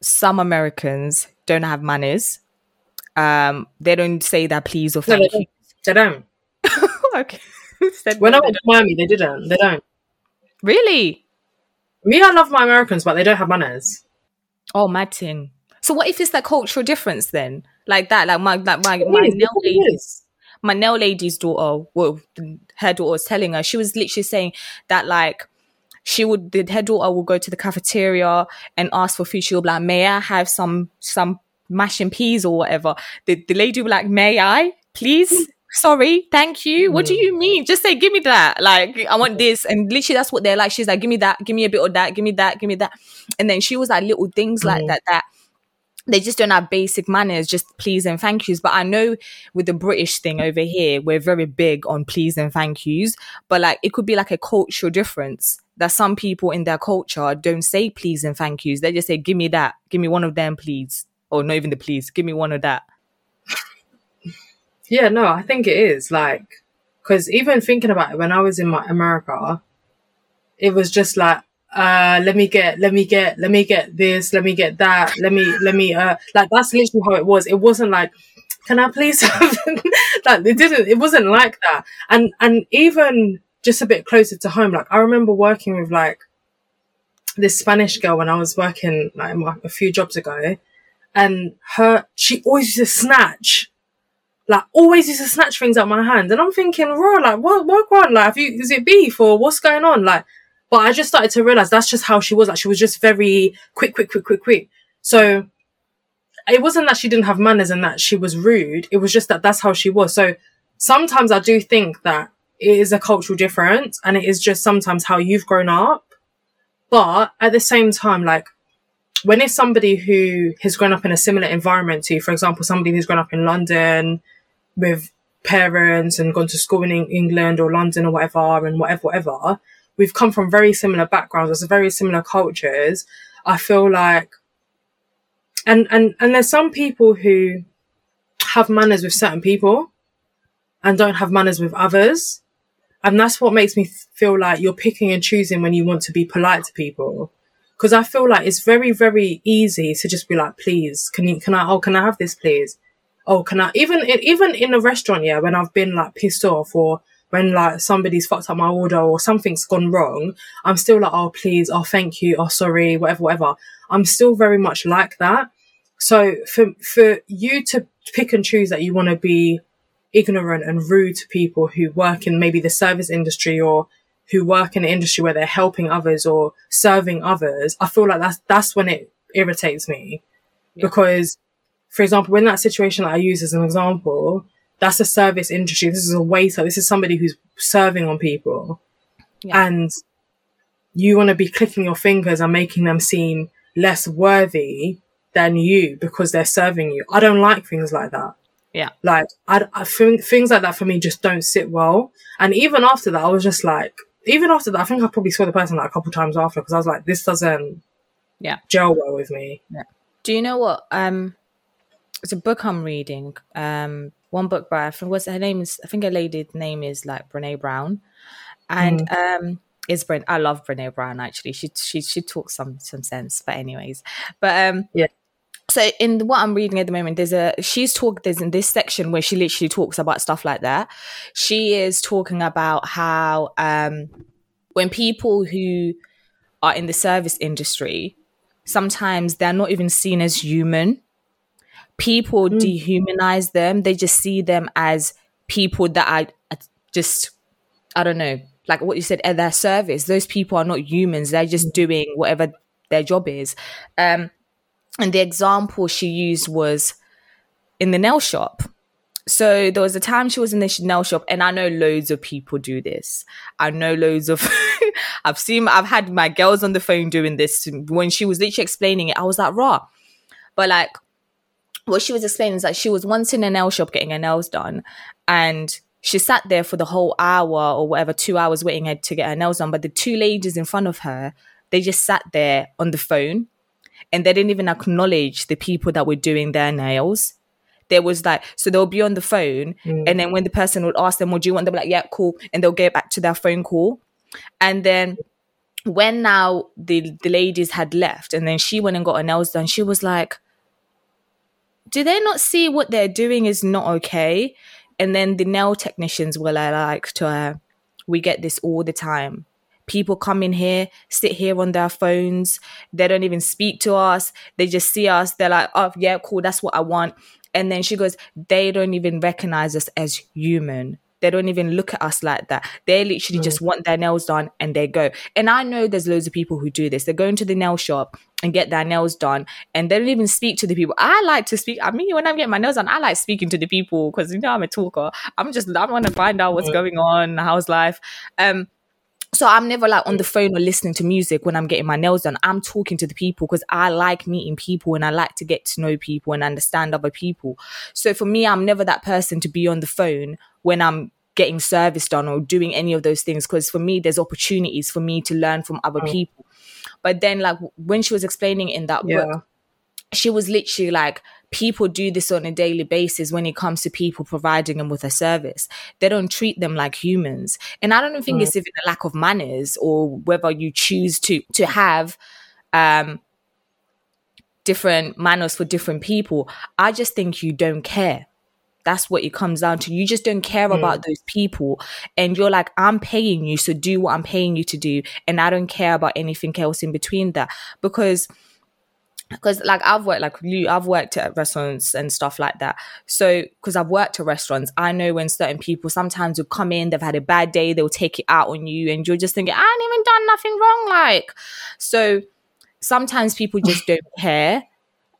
Speaker 1: some Americans don't have manners. Um, they don't say that please or
Speaker 2: No, they
Speaker 1: thank you.
Speaker 2: don't. They don't.
Speaker 1: okay.
Speaker 2: When I went to Miami, they didn't. They don't.
Speaker 1: really?
Speaker 2: Me, I love my Americans, but they don't have manners.
Speaker 1: Oh, mad thing. So what if it's that cultural difference then? Like that, like my like my, my
Speaker 2: It is,
Speaker 1: nail
Speaker 2: it
Speaker 1: lady
Speaker 2: is.
Speaker 1: My nail lady's daughter, well, her daughter was telling her, she was literally saying that like she would, the, her daughter will go to the cafeteria and ask for food. She'll be like, "May I have some some mash and peas or whatever?" The the lady will be like, "May I, please?" Sorry, thank you. What do mm. you mean? Just say, give me that. Like, I want this. And literally, that's what they're like. She's like, give me that, give me a bit of that, give me that, give me that. And then she was like, little things like mm. that, that they just don't have basic manners, just please and thank yous. But I know with the British thing over here, we're very big on please and thank yous. But like it could be like a cultural difference that some people in their culture don't say please and thank yous. They just say, give me that, give me one of them, please. Or not even the please, give me one of that.
Speaker 2: Yeah, no, I think it is like because even thinking about it, when I was in my America, it was just like, uh, let me get, let me get, let me get this, let me get that, let me, let me, uh, like that's literally how it was. It wasn't like, can I please have, like it didn't it wasn't like that. And and even just a bit closer to home like i remember working with like this spanish girl when i was working like a few jobs ago and her she always used to snatch like always used to snatch things out my hand. And i'm thinking raw like what what on like have you is it beef or what's going on? Like but i just started to realize that's just how she was like she was just very quick quick quick quick quick so it wasn't that she didn't have manners and that she was rude. It was just that that's how she was. So sometimes I do think that it is a cultural difference and it is just sometimes how you've grown up. But at the same time, like when it's somebody who has grown up in a similar environment to, for example, somebody who's grown up in London with parents and gone to school in England or London or whatever and whatever, whatever, we've come from very similar backgrounds, very similar cultures. I feel like and and and there's some people who have manners with certain people and don't have manners with others and that's what makes me feel like you're picking and choosing when you want to be polite to people because i feel like it's very very easy to just be like please can you can i oh can i have this please oh can i even even in a restaurant yeah when i've been like pissed off or when like somebody's fucked up my order or something's gone wrong i'm still like oh please oh thank you oh sorry whatever whatever i'm still very much like that so for for you to pick and choose that you want to be ignorant and rude to people who work in maybe the service industry or who work in an industry where they're helping others or serving others, I feel like that's that's when it irritates me. Yeah. Because for example, when that situation that I use as an example, that's a service industry. This is a waiter. This is somebody who's serving on people. Yeah. And you want to be clicking your fingers and making them seem less worthy than you because they're serving you. I don't like things like that.
Speaker 1: Yeah.
Speaker 2: Like, I, I think things like that for me just don't sit well. And even after that, I was just like, even after that, I think I probably saw the person like a couple times after because I was like, this doesn't
Speaker 1: yeah
Speaker 2: gel well with me.
Speaker 1: Yeah. Do you know what? Um, it's a book I'm reading. Um, one book by I think what's her name is I think a lady's name is like Brene Brown, and mm. um, is Brene. I love Brene Brown actually. She she she talks some some sense. But anyways, but um,
Speaker 2: yeah
Speaker 1: so in what I'm reading at the moment, there's a she's talk there's in this section where she literally talks about stuff like that. She is talking about how um when people who are in the service industry, sometimes they're not even seen as human. People mm. dehumanize them. They just see them as people that are just I don't know, like what you said at their service. Those people are not humans. They're just doing whatever their job is. Um and the example she used was in the nail shop. So there was a time she was in the nail shop, and I know loads of people do this. I know loads of, I've seen, I've had my girls on the phone doing this. When she was literally explaining it, I was like, raw. But like, what she was explaining is that she was once in a nail shop getting her nails done, and she sat there for the whole hour or whatever, two hours waiting to get her nails done. But the two ladies in front of her, they just sat there on the phone and they didn't even acknowledge the people that were doing their nails. There was like, so they'll be on the phone, mm. and then when the person would ask them, "What do you want?" Be like, "Yeah, cool," and they'll get back to their phone call. And then when now the the ladies had left, and then she went and got her nails done, she was like, "Do they not see what they're doing is not okay?" And then the nail technicians were like to her, "We get this all the time." people come in here, sit here on their phones. They don't even speak to us. They just see us. They're like, oh, yeah, cool. That's what I want. And then she goes, they don't even recognize us as human. They don't even look at us like that. They literally mm. just want their nails done and they go. And I know there's loads of people who do this. They go into the nail shop and get their nails done and they don't even speak to the people. I like to speak. I mean, when I'm getting my nails done, I like speaking to the people because, you know, I'm a talker. I'm just, I want to find out what's going on, how's life. Um, so I'm never like on the phone or listening to music when I'm getting my nails done. I'm talking to the people because I like meeting people and I like to get to know people and understand other people. So for me, I'm never that person to be on the phone when I'm getting service done or doing any of those things because for me there's opportunities for me to learn from other mm. people. But then like when she was explaining in that yeah. book, she was literally like people do this on a daily basis when it comes to people providing them with a service. They don't treat them like humans. And I don't think mm. it's even a lack of manners or whether you choose to to have um different manners for different people. I just think you don't care. That's what it comes down to. You just don't care about those people. And you're like, I'm paying you, so do what I'm paying you to do. And I don't care about anything else in between that. Because because like I've worked like you, I've worked at restaurants and stuff like that. So because I've worked at restaurants, I know when certain people sometimes will come in, they've had a bad day, they'll take it out on you, and you're just thinking, I ain't even done nothing wrong. Like, so sometimes people just don't care.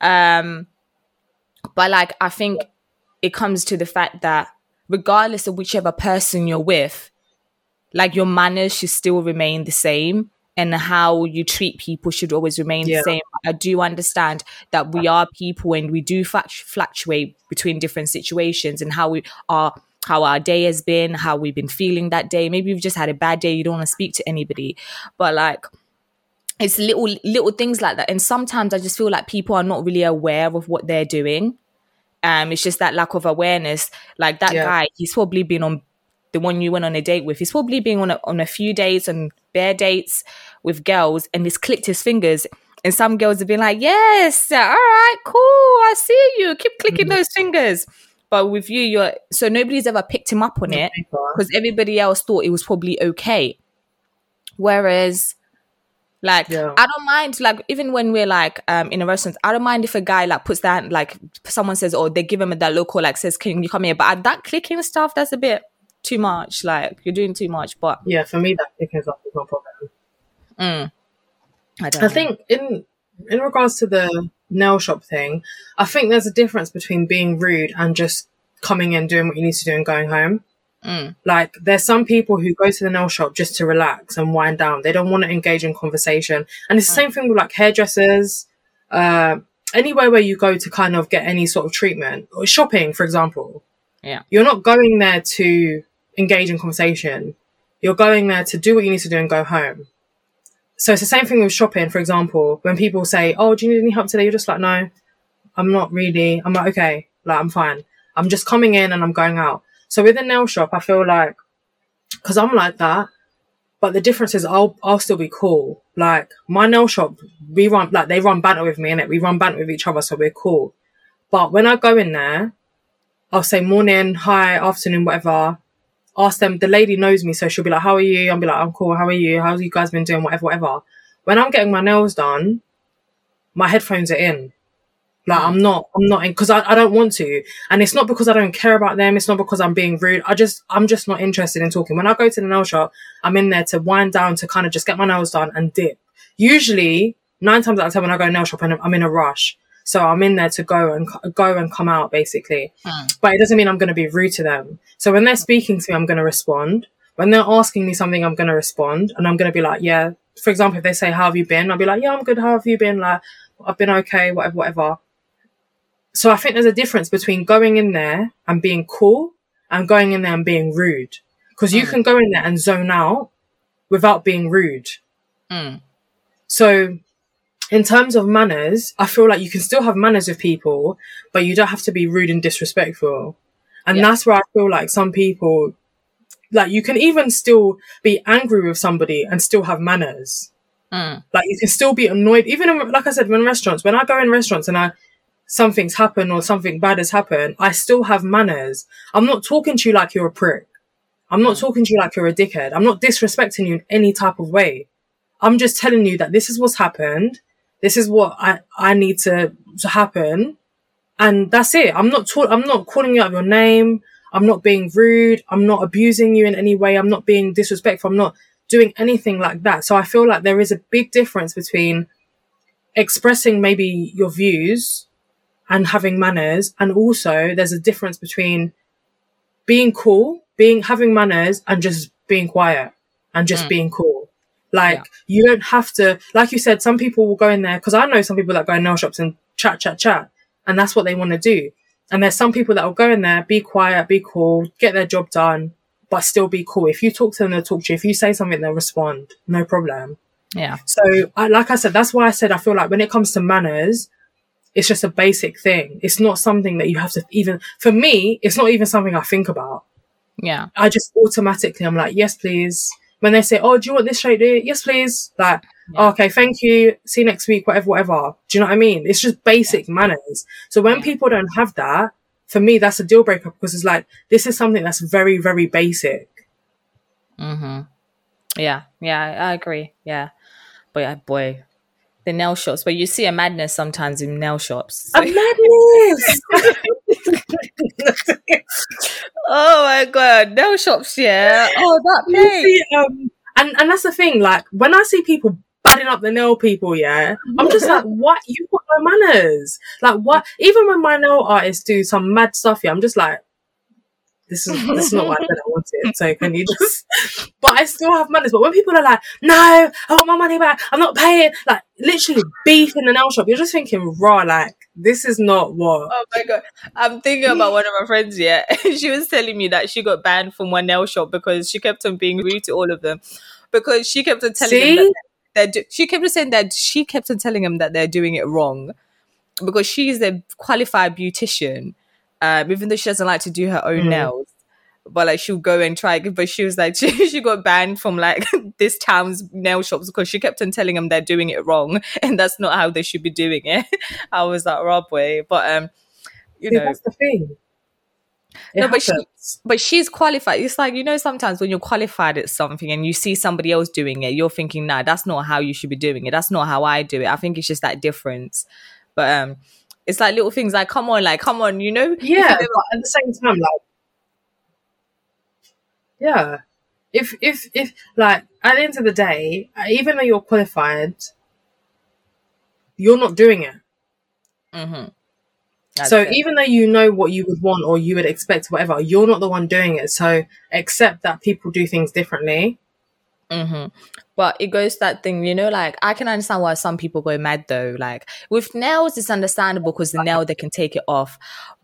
Speaker 1: Um, but like I think it comes to the fact that regardless of whichever person you're with, like your manners should still remain the same and how you treat people should always remain
Speaker 2: Yeah.
Speaker 1: the same. I do understand that we are people and we do fluctuate between different situations and how we are how our day has been, how we've been feeling that day. Maybe you've just had a bad day, you don't want to speak to anybody. But like it's little little things like that. And sometimes I just feel like people are not really aware of what they're doing. Um, it's just that lack of awareness. Like that
Speaker 2: Yeah.
Speaker 1: guy, he's probably been on the one you went on a date with. He's probably been on a, on a few dates and bare dates with girls, and he's clicked his fingers. And some girls have been like, "Yes, all right, cool, I see you. Keep clicking those fingers." But with you, you're so nobody's ever picked him up on it because everybody else thought it was probably okay. Whereas, like,
Speaker 2: Yeah.
Speaker 1: I don't mind, like, even when we're like um in a restaurant, I don't mind if a guy like puts that like someone says, oh, they give him that local like says, can you come here? But that clicking stuff, that's a bit too much. Like, you're doing too much. But
Speaker 2: Yeah, for me, that picking up is not a problem.
Speaker 1: mm, I don't.
Speaker 2: I
Speaker 1: know.
Speaker 2: think in in regards to the nail shop thing, I think there's a difference between being rude and just coming in, doing what you need to do, and going home.
Speaker 1: Mm.
Speaker 2: Like, there's some people who go to the nail shop just to relax and wind down. They don't want to engage in conversation. And it's the same thing with like hairdressers, uh, anywhere where you go to kind of get any sort of treatment or shopping, for example.
Speaker 1: Yeah.
Speaker 2: You're not going there to engage in conversation. You're going there to do what you need to do and go home. So it's the same thing with shopping, for example. When people say, Oh, do you need any help today? You're just like, No, I'm not really. I'm like, okay, like, I'm fine. I'm just coming in and I'm going out. So with a nail shop, I feel like, cause I'm like that, but the difference is I'll, I'll still be cool. Like my nail shop, we run, like they run banter with me and we run banter with each other. So we're cool. But when I go in there, I'll say morning, hi, afternoon, whatever. Ask them, the lady knows me. So she'll be like, how are you? I'll be like, I'm cool. How are you? How's you guys been doing? Whatever, whatever. When I'm getting my nails done, my headphones are in. Like I'm not, I'm not in because I, I don't want to. And it's not because I don't care about them. It's not because I'm being rude. I just, I'm just not interested in talking. When I go to the nail shop, I'm in there to wind down to kind of just get my nails done and dip. Usually nine times out of ten when I go to nail shop and I'm in a rush. So I'm in there to go and go and come out basically. Hmm. But it doesn't mean I'm going to be rude to them. So when they're speaking to me, I'm going to respond. When they're asking me something, I'm going to respond and I'm going to be like, yeah. For example, if they say, how have you been? I'll be like, yeah, I'm good. How have you been? Like, I've been okay, whatever, whatever. So I think there's a difference between going in there and being cool and going in there and being rude. Because you can go in there and zone out without being rude.
Speaker 1: Mm.
Speaker 2: So in terms of manners, I feel like you can still have manners with people, but you don't have to be rude and disrespectful. And
Speaker 1: Yeah.
Speaker 2: that's where I feel like some people, like you can even still be angry with somebody and still have manners.
Speaker 1: Mm.
Speaker 2: Like you can still be annoyed, even in, like I said, in restaurants. When I go in restaurants and I something's happened or something bad has happened, I still have manners. I'm not talking to you like you're a prick. I'm not mm. talking to you like you're a dickhead. I'm not disrespecting you in any type of way. I'm just telling you that this is what's happened. This is what I, I need to, to happen. And that's it. I'm not ta- I'm not calling you out of your name. I'm not being rude. I'm not abusing you in any way. I'm not being disrespectful. I'm not doing anything like that. So I feel like there is a big difference between expressing maybe your views and having manners. And also there's a difference between being cool, being, having manners and just being quiet and just
Speaker 1: Mm.
Speaker 2: being cool. Like
Speaker 1: Yeah.
Speaker 2: you don't have to, like you said, some people will go in there because I know some people that go in nail shops and chat, chat, chat, and that's what they want to do. And there's some people that will go in there, be quiet, be cool, get their job done, but still be cool. If you talk to them, they'll talk to you. If you say something, they'll respond. No problem.
Speaker 1: Yeah.
Speaker 2: So, I, like I said, that's why I said I feel like when it comes to manners, it's just a basic thing. It's not something that you have to even, for me, it's not even something I think about.
Speaker 1: Yeah.
Speaker 2: I just automatically, I'm like, yes, please. When they say, oh, do you want this straight there? Yes, please. Like,
Speaker 1: Yeah.
Speaker 2: "Oh, okay, thank you. See you next week, whatever, whatever. Do you know what I mean? It's just basic manners. So when
Speaker 1: Yeah.
Speaker 2: people don't have that, for me, that's a deal breaker because it's like, this is something that's very, very basic.
Speaker 1: Mm-hmm. Yeah, yeah, I agree. Yeah, but yeah, boy, the nail shops. But you see a madness sometimes in nail shops.
Speaker 2: A madness!
Speaker 1: oh my god, nail shops. Yeah. Oh, that
Speaker 2: You
Speaker 1: place.
Speaker 2: see, um, and, and that's the thing, like, when I see people badding up the nail people, yeah, I'm just like, what? You've got no manners. Like, what? Even when my nail artists do some mad stuff, yeah, I'm just like, this is, this is not what I said I wanted. So can you just, but I still have manners. But when people are like, no, I want my money back. I'm not paying, like, literally beef in the nail shop, you're just thinking, raw, like, this is not what.
Speaker 1: Oh my god! I'm thinking about one of my friends. Yeah, she was telling me that she got banned from one nail shop because she kept on being rude to all of them because she kept on telling them
Speaker 2: See?
Speaker 1: that do- she kept on saying that she kept on telling them that they're doing it wrong because she's a qualified beautician, um, even though she doesn't like to do her own
Speaker 2: Mm.
Speaker 1: nails. But like she'll go and try, but she was like she, she got banned from like this town's nail shops because she kept on telling them they're doing it wrong and that's not how they should be doing it. I was like, Rob way, but um, you
Speaker 2: See,
Speaker 1: know,
Speaker 2: that's the thing. It
Speaker 1: No, but she- but she's qualified. It's like you know, sometimes when you're qualified at something and you see somebody else doing it, you're thinking, "Nah, that's not how you should be doing it. That's not how I do it." I think it's just that difference. But um, it's like little things like, "Come on, like, come on," you know?
Speaker 2: Yeah, but at the same time, like, yeah, if if if like at the end of the day, even though you're qualified, you're not doing it.
Speaker 1: Mhm.
Speaker 2: so
Speaker 1: it.
Speaker 2: even though you know what you would want or you would expect, whatever, you're not the one doing it. So accept that people do things differently.
Speaker 1: hmm But it goes to that thing, you know, like I can understand why some people go mad though. Like with nails, it's understandable because the nail they can take it off.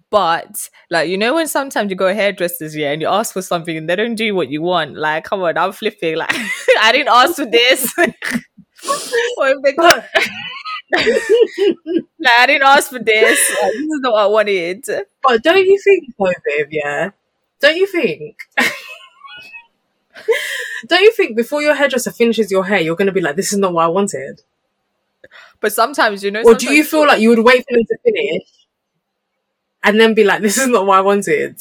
Speaker 1: But like you know, when sometimes you go hairdressers, yeah, and you ask for something and they don't do what you want. Like, come on, I'm flipping. Like, I didn't ask for this. like, I didn't ask for this. Like, this is not what I wanted.
Speaker 2: but don't you think, though, Viv? Yeah, don't you think? don't you think before your hairdresser finishes your hair, you're going to be like, "This is not what I wanted,"
Speaker 1: But sometimes, you know,
Speaker 2: or do you feel like you would wait for them to finish and then be like, "This is not what I wanted"?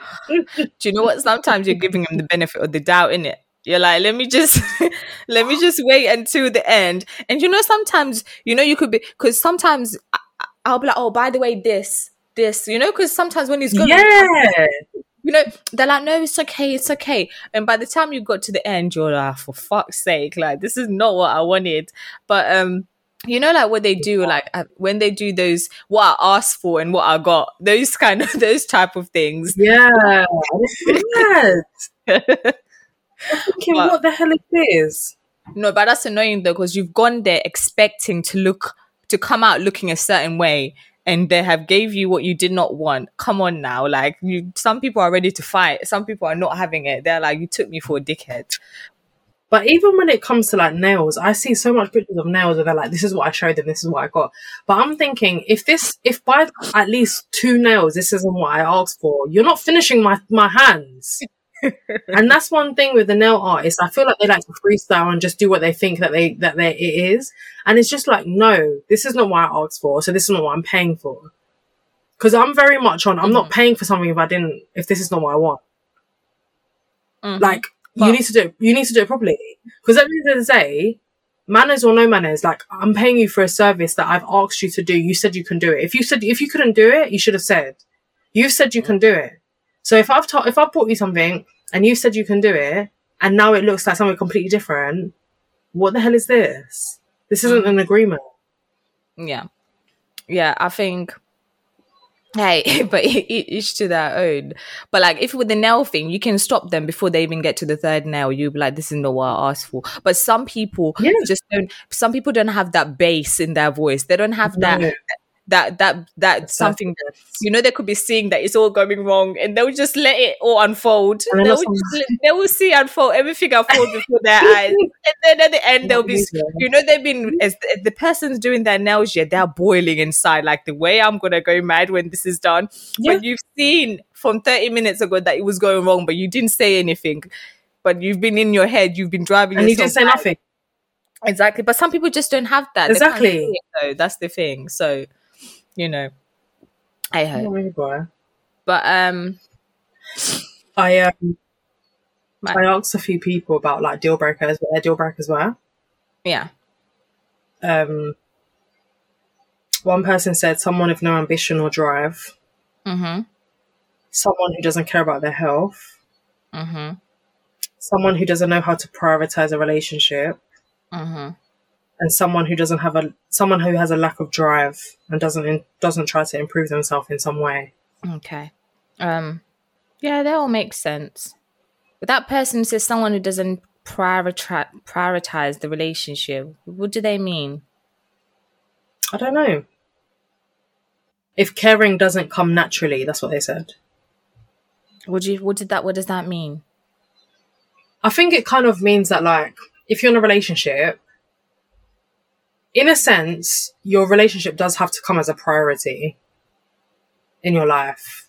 Speaker 1: do you know what? Sometimes you're giving them the benefit of the doubt in it. You're like, let me just, let me just wait until the end. And you know, sometimes, you know, you could be because sometimes I, I'll be like, oh, by the way, this, this, you know, because sometimes when he's going,
Speaker 2: Yeah,
Speaker 1: you know, they're like, no, it's okay, it's okay. And by the time you got to the end, you're like, for fuck's sake, like this is not what I wanted. But um, you know, like what they do, like uh, when they do those what I asked for and what I got, those kind of those type of things.
Speaker 2: yeah. Thinking,
Speaker 1: But-
Speaker 2: what the hell is this?
Speaker 1: No, but that's annoying though, because you've gone there expecting to look to come out looking a certain way, and they have gave you what you did not want. Come on now, like you. Some people are ready to fight. Some people are not having it. They're like, you took me for a dickhead.
Speaker 2: But even when it comes to like nails, I see so much pictures of nails where they're like, this is what I showed them, this is what I got. But I'm thinking, if this, if by at least two nails, this isn't what I asked for, you're not finishing my, my hands. and that's one thing with the nail artists. I feel like they like to freestyle and just do what they think that they, that they, it is. And it's just like, no, this is not what I asked for. So this is not what I'm paying for. Cause I'm very much on, I'm not paying for something if I didn't, if this is not what I want.
Speaker 1: Mhm.
Speaker 2: Like
Speaker 1: But-
Speaker 2: you need to do it, you need to do it properly. Because at the end of the day, manners or no manners, like I'm paying you for a service that I've asked you to do. You said you can do it. If you said if you couldn't do it, you should have said. You've said you can do it. So if I've taught if I've bought you something and you said you can do it, and now it looks like something completely different, what the hell is this? This hmm. isn't an agreement.
Speaker 1: yeah, yeah. I think. Hey, but each to their own. But like, if with the nail thing, you can stop them before they even get to the third nail. You'll be like, "This is not what I asked for." But some people
Speaker 2: Yeah.
Speaker 1: just don't. Some people don't have that bass in their voice. They don't have that
Speaker 2: No.
Speaker 1: That that that something you know they could be seeing that it's all going wrong and they'll just let it all unfold just let- they will see unfold everything unfold before their eyes and then at the end they'll be you know they've been as the, the person's doing their nails yet they're boiling inside like the way i'm gonna go mad when this is done
Speaker 2: Yeah.
Speaker 1: but you've seen from 30 minutes ago that it was going wrong but you didn't say anything but you've been in your head you've been driving
Speaker 2: And you didn't say nothing.
Speaker 1: Exactly. But some people just don't have that. They
Speaker 2: Exactly.
Speaker 1: it. That's the thing. So, you know, I hope.
Speaker 2: Boy.
Speaker 1: But um,
Speaker 2: I um,
Speaker 1: Right.
Speaker 2: I asked a few people about like deal breakers, what their deal breakers were.
Speaker 1: yeah,
Speaker 2: Um, one person said someone with no ambition or drive,
Speaker 1: mm-hmm,
Speaker 2: someone who doesn't care about their health,
Speaker 1: mm-hmm,
Speaker 2: someone who doesn't know how to prioritize a relationship,
Speaker 1: mm-hmm.
Speaker 2: And someone who doesn't have a someone who has a lack of drive and doesn't in, doesn't try to improve themselves in some way.
Speaker 1: Okay. Um, yeah, that all makes sense. But that person says someone who doesn't prioritize prioritize the relationship. What do they mean?
Speaker 2: I don't know. If caring doesn't come naturally, that's what they said.
Speaker 1: Do you? What did that? What does that mean?
Speaker 2: I think it kind of means that like if you're in a relationship, in a sense, your relationship does have to come as a priority in your life.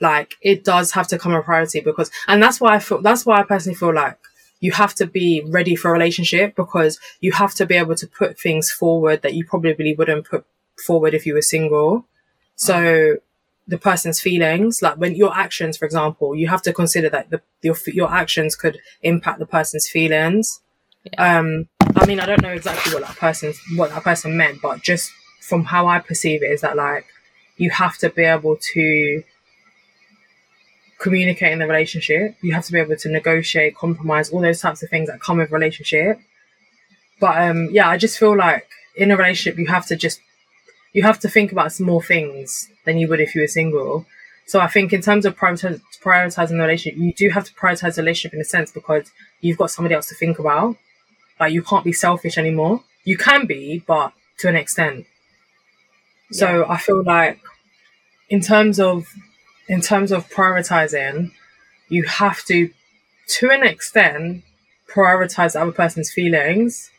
Speaker 2: Like it does have to come a priority because and that's why I feel that's why I personally feel like you have to be ready for a relationship because you have to be able to put things forward that you probably wouldn't put forward if you were single. So the person's feelings, like when your actions, for example, you have to consider that the, your your actions could impact the person's feelings. Um, I mean, I don't know exactly what that person what that person meant, but just from how I perceive it, is that like you have to be able to communicate in the relationship. You have to be able to negotiate, compromise, all those types of things that come with relationship. But um, yeah, I just feel like in a relationship, you have to just you have to think about more things than you would if you were single. So I think in terms of prioritizing the relationship, you do have to prioritize the relationship in a sense because you've got somebody else to think about. Like you can't be selfish anymore. You can be, but to an extent. So I feel like in terms of in terms of prioritizing, you have to to an extent prioritize the other person's feelings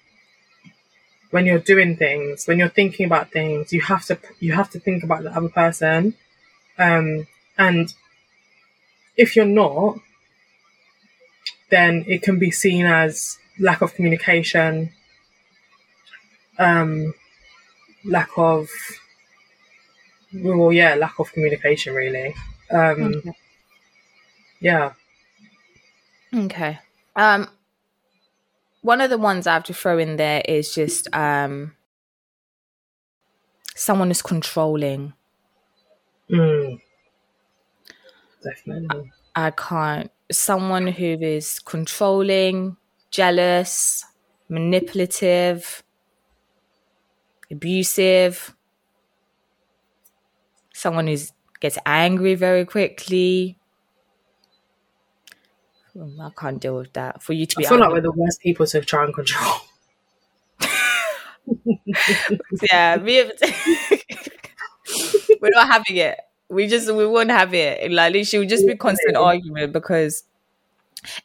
Speaker 2: when you're doing things, when you're thinking about things, you have to you have to think about the other person. Um, and if you're not, then it can be seen as lack of communication, um, lack of well, yeah, lack of communication, really. Um,
Speaker 1: Okay.
Speaker 2: yeah,
Speaker 1: Okay. Um, one of the ones I have to throw in there is just um, someone is controlling.
Speaker 2: mm. definitely.
Speaker 1: I can't. Someone who is controlling, jealous, manipulative, abusive. Someone who gets angry very quickly. Hmm, I can't deal with that. For you to be, I
Speaker 2: feel like we're the worst people to try and control.
Speaker 1: yeah, we we're not having it. We just we won't have it. Like literally, would just be constant argument because.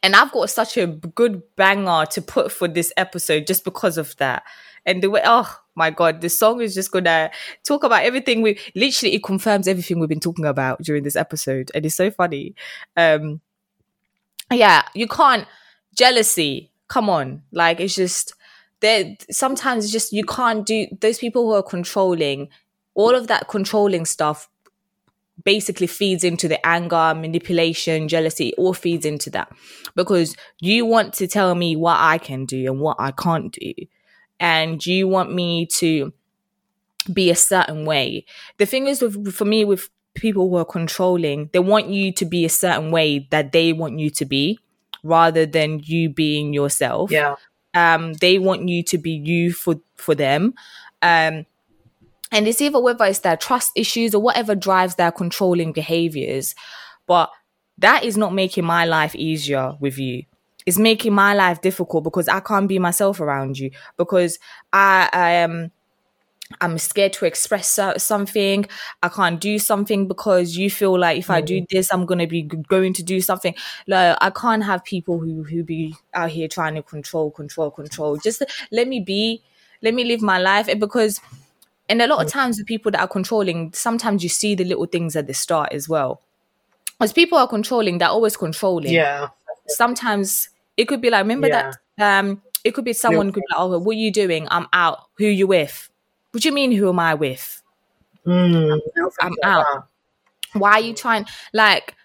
Speaker 1: And I've got such a good banger to put for this episode just because of that. And the way, oh my god, the song is just gonna talk about everything we literally it confirms everything we've been talking about during this episode, and it's so funny. Um, yeah, you can't jealousy. Come on, like it's just there. Sometimes it's just you can't do those people who are controlling. All of that controlling stuff basically feeds into the anger, manipulation, jealousy. It all feeds into that because you want to tell me what I can do and what I can't do, and you want me to be a certain way. The thing is, with, for me, with people who are controlling, they want you to be a certain way that they want you to be, rather than you being yourself
Speaker 2: Yeah,
Speaker 1: um they want you to be you for for them um and it's either whether it's their trust issues or whatever drives their controlling behaviors but that is not making my life easier with you it's making my life difficult because i can't be myself around you because i i am I'm scared to express something. I can't do something because you feel like if I do mm. this, I'm gonna be going to do something. Like I can't have people who who be out here trying to control, control, control. Just let me be, let me live my life. And because, and a lot of times the people that are controlling, sometimes you see the little things at the start as well. As people are controlling, they're always controlling.
Speaker 2: Yeah,
Speaker 1: sometimes it could be like remember that um it could be someone could be like oh what are you doing? I'm out. Who you with? What do you mean who am i with?
Speaker 2: Mm.
Speaker 1: I'm out. why are you trying like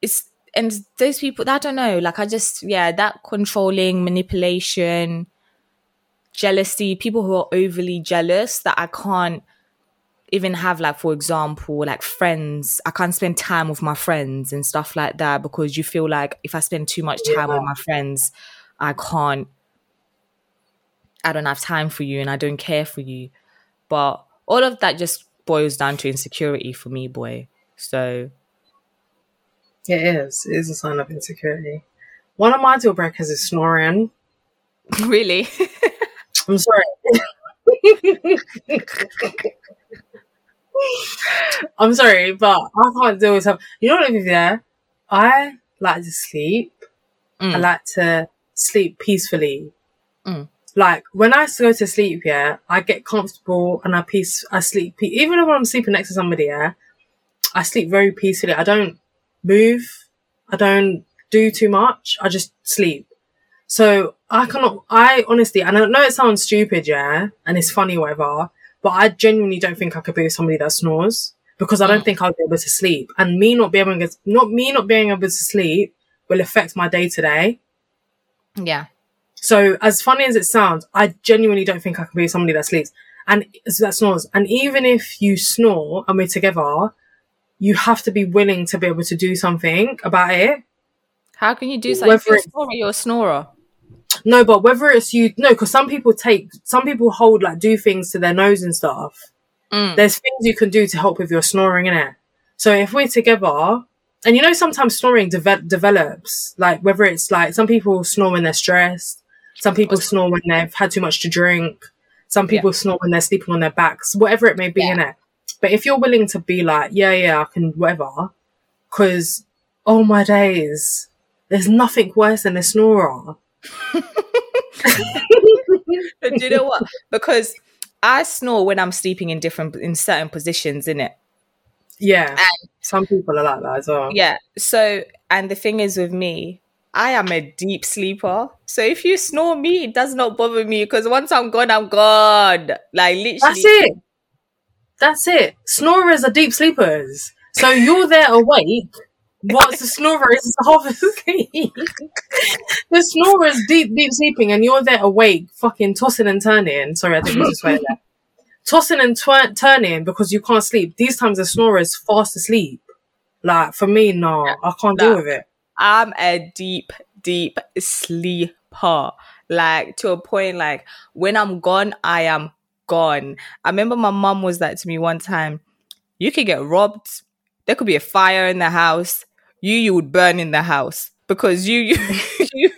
Speaker 1: it's and those people i don't know like i just yeah that controlling manipulation jealousy people who are overly jealous that i can't even have like for example like friends i can't spend time with my friends and stuff like that because you feel like if i spend too much time with my friends i can't i don't have time for you and i don't care for you but all of that just boils down to insecurity for me boy so
Speaker 2: It is. It is a sign of insecurity. One of my deal breakers is snoring.
Speaker 1: really
Speaker 2: I'm sorry. I'm sorry, but I can't deal with something. You know what, Olivia? I like to sleep. I
Speaker 1: Mm.
Speaker 2: like to sleep peacefully.
Speaker 1: Mm.
Speaker 2: Like when I go to sleep, yeah, I get comfortable and I peace. I sleep pe- even when I'm sleeping next to somebody. Yeah, I sleep very peacefully. I don't move. I don't do too much. I just sleep. So I cannot. I honestly, and I know it sounds stupid, yeah, and it's funny, whatever. But I genuinely don't think I could be with somebody that snores because I don't
Speaker 1: Mm.
Speaker 2: think I'll be able to sleep. And me not being able to, not me not being able to sleep will affect my day to day.
Speaker 1: yeah
Speaker 2: So as funny as it sounds, I genuinely don't think I can be with somebody that sleeps and that snores. And even if you snore and we're together, you have to be willing to be able to do something about it.
Speaker 1: how can you do something if
Speaker 2: Whether
Speaker 1: you're a snorer you're a snorer
Speaker 2: No, but whether it's you, no, because some people take, some people hold like do things to their nose and stuff.
Speaker 1: Mm.
Speaker 2: There's things you can do to help with your snoring in it. So if we're together, and you know, sometimes snoring deve- develops, like whether it's like some people snore when they're stressed, some people snore when they've had too much to drink, some people snore when they're sleeping on their backs, whatever it may be in it. But if you're willing to be like, yeah, yeah, I can, whatever, because, oh my days, there's nothing worse than a snorer.
Speaker 1: But do you know what? Because I snore when I'm sleeping in different in certain positions, in it.
Speaker 2: Yeah. Some people are like that as well.
Speaker 1: Yeah. So, and the thing is with me, I am a deep sleeper. So if you snore me, it does not bother me because once I'm gone, I'm gone. Like literally.
Speaker 2: That's it. That's it. Snorers are deep sleepers. So you're there awake, whilst the snorer is asleep. the snorer is deep, deep sleeping, and you're there awake, fucking tossing and turning. Sorry, I didn't mean to swear there. Tossing and twer- turning because you can't sleep. These times the snorer is fast asleep. Like for me, no, I can't deal with it.
Speaker 1: I'm a deep, deep sleeper. Like to a point, like when I'm gone, I am gone. I remember my mum was like to me one time, you could get robbed. There could be a fire in the house. You, you would burn in the house because you, you, you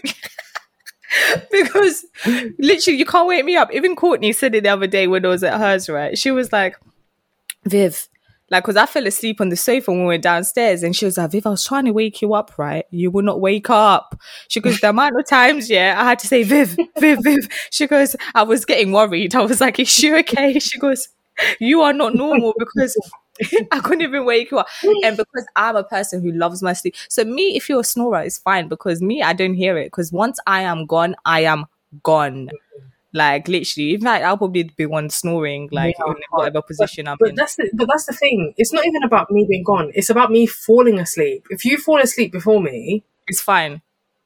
Speaker 1: because literally you can't wake me up. Even Courtney said it the other day when I was at hers, right? She was like, Viv, like, because I fell asleep on the sofa when we were downstairs, and she was like, Viv, I was trying to wake you up, right? You will not wake up. She goes, The amount of times, yeah, I had to say, Viv, Viv, Viv. She goes, I was getting worried. I was like, Is she okay? She goes, You are not normal because I couldn't even wake you up. And because I'm a person who loves my sleep. So, me, if you're a snorer, it's fine because me, I don't hear it. Because once I am gone, I am gone. Mm-hmm. Like, literally, in fact, I'll probably be one snoring, like,
Speaker 2: Yeah,
Speaker 1: in whatever position I'm
Speaker 2: But
Speaker 1: in.
Speaker 2: that's the, but that's the thing. It's not even about me being gone. It's about me falling asleep. If you fall asleep before me,
Speaker 1: It's fine.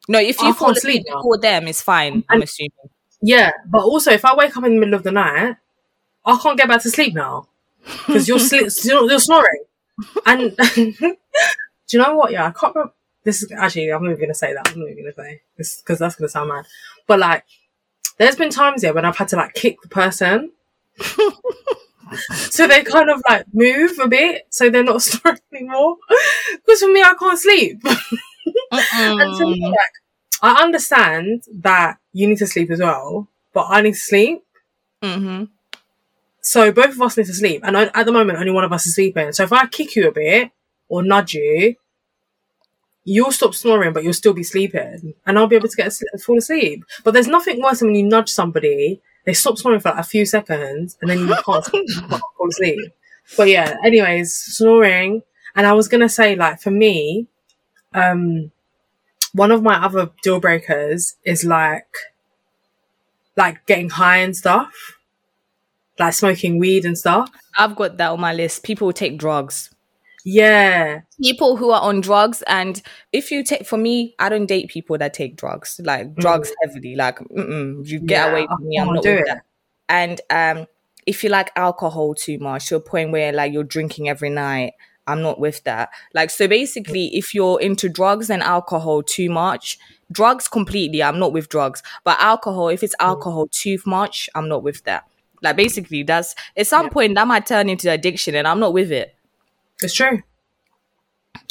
Speaker 1: No, if
Speaker 2: I
Speaker 1: you fall asleep
Speaker 2: sleep now.
Speaker 1: before them, it's fine. I'm assuming.
Speaker 2: Yeah, but also if I wake up in the middle of the night, I can't get back to sleep now because you're, sli- you're snoring. And do you know what? Yeah, I can't. Remember. This is actually I'm not even gonna say that. I'm not even gonna say this because that's gonna sound mad. But like, there's been times here when I've had to like kick the person. so they kind of like move a bit, so they're not snoring anymore. Because for me, I can't sleep. And to me,
Speaker 1: Mm.
Speaker 2: like, I understand that you need to sleep as well, but I need to sleep.
Speaker 1: hmm
Speaker 2: So both of us need to sleep, and I, at the moment, only one of us is sleeping. So if I kick you a bit or nudge you, you'll stop snoring, but you'll still be sleeping, and I'll be able to get a, fall asleep. But there's nothing worse than when you nudge somebody, they stop snoring for like a few seconds, and then you can't, fall asleep. But yeah, anyways, snoring, and I was gonna say like for me, um, one of my other deal breakers is like, like getting high and stuff like smoking weed and stuff.
Speaker 1: I've got that on my list. People take drugs.
Speaker 2: Yeah.
Speaker 1: people who are on drugs and if you take for me i don't date people that take drugs like drugs heavily like mm-mm, you get
Speaker 2: Yeah,
Speaker 1: away from me i'm not
Speaker 2: do
Speaker 1: with that and um if you like alcohol too much to a point where like you're drinking every night i'm not with that like so basically if you're into drugs and alcohol too much drugs completely i'm not with drugs but alcohol if it's
Speaker 2: Mm.
Speaker 1: alcohol too much i'm not with that like basically that's at some
Speaker 2: Yeah.
Speaker 1: point that might turn into addiction and i'm not with it
Speaker 2: It's true.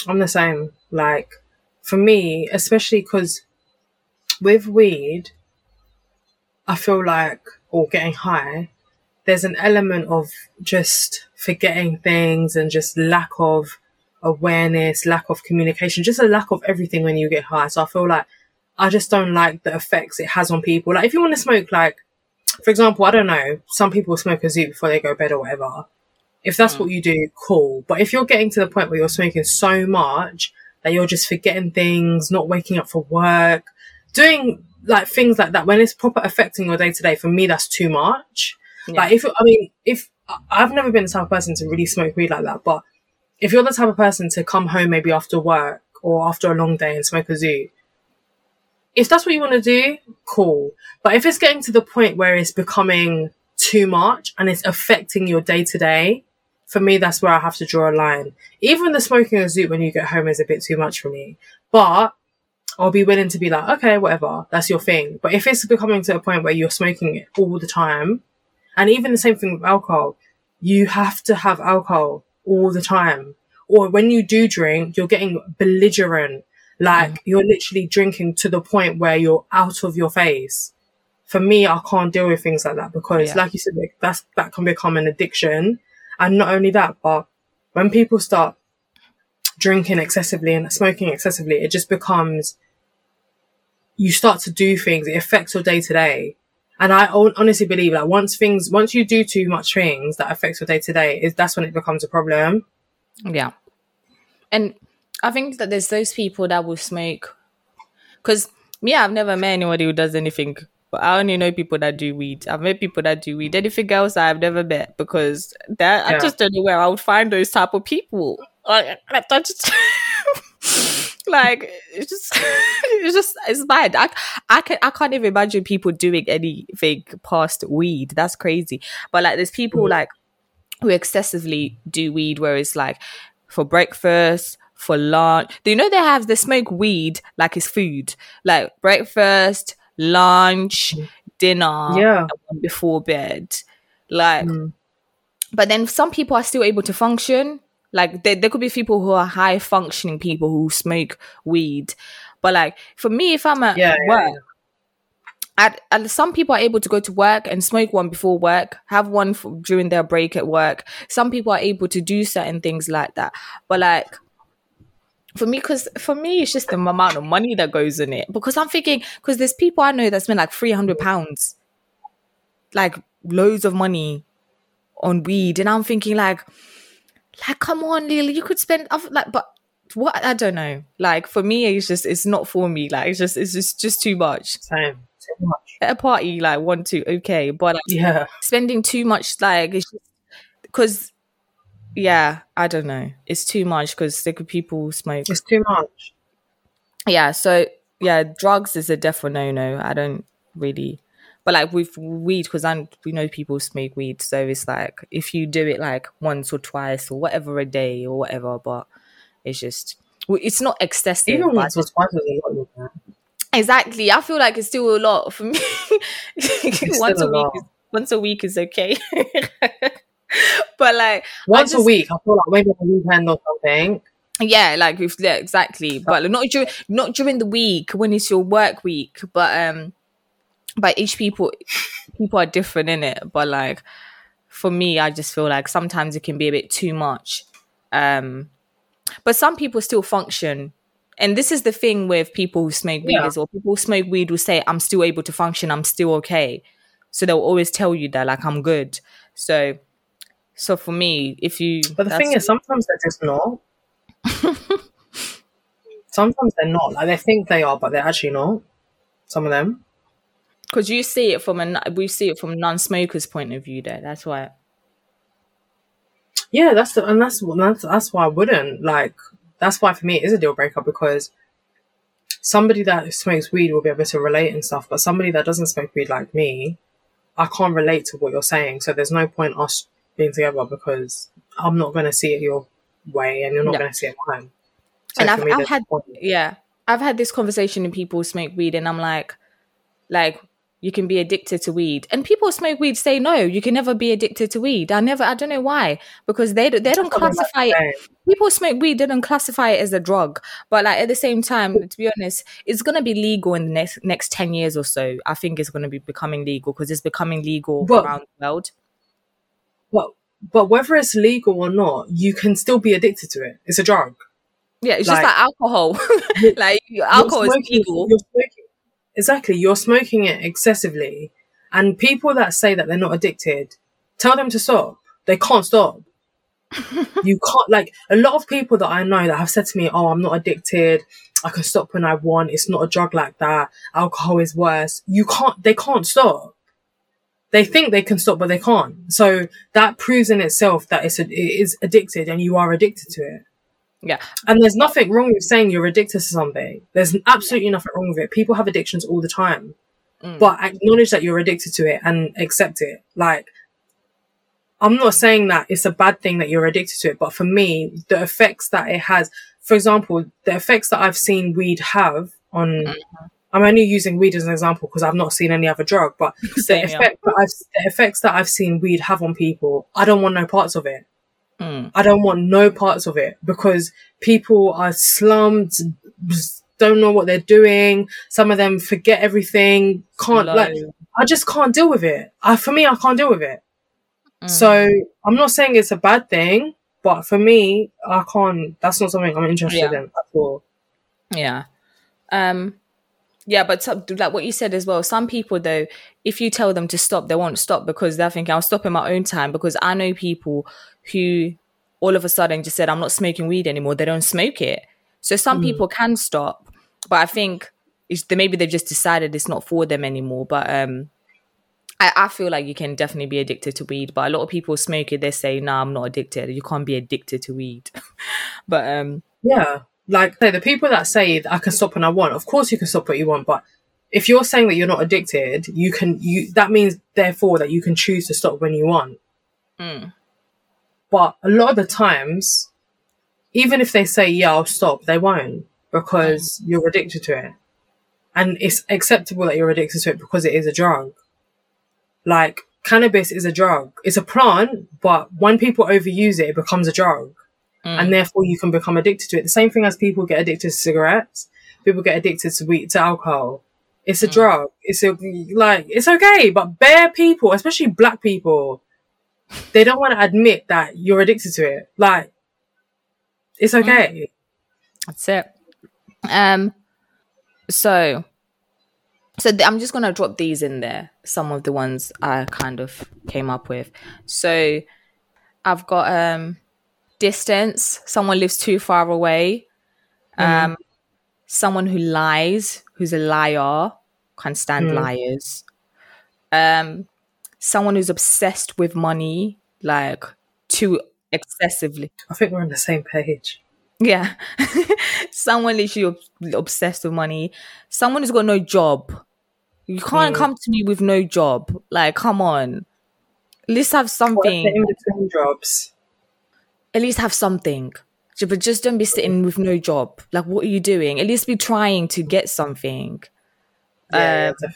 Speaker 2: I'm the same. Like, for me, especially because with weed, I feel like, or getting high, there's an element of just forgetting things and just lack of awareness, lack of communication, just a lack of everything when you get high. So I feel like I just don't like the effects it has on people. Like, if you want to smoke, like, for example, I don't know, some people smoke a zoot before they go to bed or whatever. If that's what mm. you do, cool. But if you're getting to the point where you're smoking so much that you're just forgetting things, not waking up for work, doing like things like that, when it's proper affecting your day to day, for me, that's too much. Like if, I mean, if I've never been the type of person to really smoke weed like that, but if you're the type of person to come home maybe after work or after a long day and smoke a zoot, if that's what you want to do, cool. But if it's getting to the point where it's becoming too much and it's affecting your day to day, for me, that's where I have to draw a line. Even the smoking a zoot when you get home is a bit too much for me. But I'll be willing to be like, okay, whatever, that's your thing. But if it's becoming to a point where you're smoking it all the time, and even the same thing with alcohol, you have to have alcohol all the time. Or when you do drink, you're getting belligerent. Like mm. you're literally drinking to the point where you're out of your face. For me, I can't deal with things like that because,
Speaker 1: Yeah.
Speaker 2: like you said, like, that's that can become an addiction. And not only that, but when people start drinking excessively and smoking excessively, it just becomes you start to do things. It affects your day to day. And I honestly believe that once things, once you do too much things that affects your day to day, is that's when it becomes a problem.
Speaker 1: Yeah. And I think that there's those people that will smoke. Because me, I've never met anybody who does anything. But I only know people that do weed. I've met people that do weed. Anything else I've never met because that I just don't know where I would find those type of people. Like, just like it's just it's just it's bad. I I can I can't even imagine people doing anything past weed. That's crazy. But like there's people
Speaker 2: Mm.
Speaker 1: like who excessively do weed where it's like for breakfast, for lunch. Do you know they have they smoke weed like it's food? Like breakfast, lunch, dinner,
Speaker 2: Yeah.
Speaker 1: before bed. Like
Speaker 2: Mm.
Speaker 1: but then some people are still able to function. Like there, there could be people who are high functioning people who smoke weed. But like for me, if I'm at
Speaker 2: Yeah, yeah,
Speaker 1: work, at, and some people are able to go to work and smoke one before work, have one for, during their break at work. Some people are able to do certain things like that. But like for me, because for me, it's just the amount of money that goes in it. Because I'm thinking, because there's people I know that spend like three hundred pounds, like loads of money on weed, and I'm thinking like, like come on, Lily, you could spend like, but what I don't know. Like for me, it's just it's not for me. Like it's just it's just just too much
Speaker 2: Same. Too much.
Speaker 1: at a party like one two okay but like,
Speaker 2: Yeah.
Speaker 1: spending too much like it's because yeah i don't know it's too much because there could people smoke
Speaker 2: It's too much.
Speaker 1: yeah so yeah drugs is a definite no-no i don't really but like with weed because i we know people smoke weed so it's like if you do it like once or twice or whatever a day or whatever but it's just it's not excessive
Speaker 2: Even once or twice is a lot.
Speaker 1: Exactly. I feel like it's still a lot for me. once a
Speaker 2: a
Speaker 1: week is once a week is okay. but like
Speaker 2: Once a week, I feel like maybe on a weekend or something.
Speaker 1: yeah, like if yeah, exactly. But like, not during not during the week when it's your work week. But um but each people people are different in it. But like for me, I just feel like sometimes it can be a bit too much. Um but some people still function. And this is the thing with people who smoke weed
Speaker 2: Yeah.
Speaker 1: well. People who smoke weed will say, I'm still able to function, I'm still okay. So they'll always tell you that like I'm good. So so for me, if you
Speaker 2: But the thing is, sometimes they're just not. sometimes they're not. Like they think they are, but they're actually not. Some of them.
Speaker 1: because you see it from a we see it from non-smokers point of view there that's why
Speaker 2: Yeah, that's the, and that's that's that's why I wouldn't like. That's why for me it is a deal breaker because somebody that smokes weed will be able to relate and stuff, but somebody that doesn't smoke weed like me, I can't relate to what you're saying. So there's no point us being together because I'm not going to see it your way and you're not going to see it mine. So
Speaker 1: And I've-
Speaker 2: me,
Speaker 1: I've had- yeah i've had this conversation and people smoke weed and i'm like like you can be addicted to weed. And people smoke weed say no you can never be addicted to weed. I never i don't know why because they don't- they don't
Speaker 2: That's what I'm like
Speaker 1: classify it people smoke weed they don't classify it as a drug. But like at the same time to be honest it's going to be legal in the next next 10 years or so. I think it's going to be becoming legal because it's becoming legal
Speaker 2: But-
Speaker 1: around the world
Speaker 2: But but whether it's legal or not, you can still be addicted to it. It's a drug.
Speaker 1: yeah it's
Speaker 2: Like-
Speaker 1: just like alcohol like alcohol is
Speaker 2: smoking-
Speaker 1: legal
Speaker 2: you're smoking- exactly. You're smoking it excessively, and people that say that they're not addicted, tell them to stop. They can't stop. you can't like a lot of people that I know that have said to me, "Oh, I'm not addicted. I can stop when I want. It's not a drug like that. Alcohol is worse." You can't. They can't stop. They think they can stop, but they can't. So that proves in itself that it's a, it is addicted, and you are addicted to it.
Speaker 1: yeah
Speaker 2: And there's nothing wrong with saying you're addicted to something. There's absolutely nothing wrong with it. People have addictions all the time.
Speaker 1: Mm.
Speaker 2: But acknowledge that you're addicted to it and accept it. Like, I'm not saying that it's a bad thing that you're addicted to it, but for me, the effects that it has, for example, the effects that I've seen weed have on,
Speaker 1: Mm-hmm.
Speaker 2: I'm only using weed as an example because I've not seen any other drug, but the effect that I've, the effects that I've seen weed have on people, I don't want no parts of it.
Speaker 1: Mm.
Speaker 2: I don't want no parts of it because people are slumped, don't know what they're doing. Some of them forget everything. Can't like. I just can't deal with it. I, for me, I can't deal with it.
Speaker 1: Mm.
Speaker 2: So I'm not saying it's a bad thing, but for me, I can't. That's not something I'm interested
Speaker 1: Yeah.
Speaker 2: in at all.
Speaker 1: Yeah. Um yeah, but some, like what you said as well, some people though, if you tell them to stop, they won't stop because they're thinking I'll stop in my own time because I know people who all of a sudden just said I'm not smoking weed anymore. They don't smoke it. So some people can stop, but I think they- maybe they've just decided it's not for them anymore. But um I, I feel like you can definitely be addicted to weed, but a lot of people smoke it. They say, "No, I'm not addicted. You can't be addicted to weed." but um,
Speaker 2: Yeah, like say the people that say that I can stop when I want. Of course, you can stop what you want, but if you're saying that you're not addicted, you can. You that means therefore that you can choose to stop when you want.
Speaker 1: mm,
Speaker 2: But a lot of the times, even if they say, yeah, I'll stop, they won't because you're addicted to it. And it's acceptable that you're addicted to it because it is a drug. Like, cannabis is a drug. It's a plant, but when people overuse it, it becomes a drug.
Speaker 1: Mm,
Speaker 2: And therefore you can become addicted to it. The same thing as people get addicted to cigarettes, people get addicted to weed, to alcohol. It's a drug. It's a, like, it's okay, but bare people, especially black people, they don't want to admit that you're addicted to it. Like, it's okay.
Speaker 1: That's it. Um, so, so th- I'm just gonna drop these in there. Some of the ones I kind of came up with. So, I've got um, distance. Someone lives too far away. Um, someone who lies, who's a liar, can't stand
Speaker 2: Mm.
Speaker 1: liars. Um, someone who's obsessed with money, like too excessively.
Speaker 2: I think we're on the same page.
Speaker 1: Yeah. Someone literally ob- obsessed with money. Someone who's got no job. You can't
Speaker 2: Mm.
Speaker 1: come to me with no job. Like, come on. At least have something.
Speaker 2: in between jobs?
Speaker 1: At least have something. But just don't be sitting with no job. Like, what are you doing? At least be trying to get something.
Speaker 2: Yeah,
Speaker 1: Um,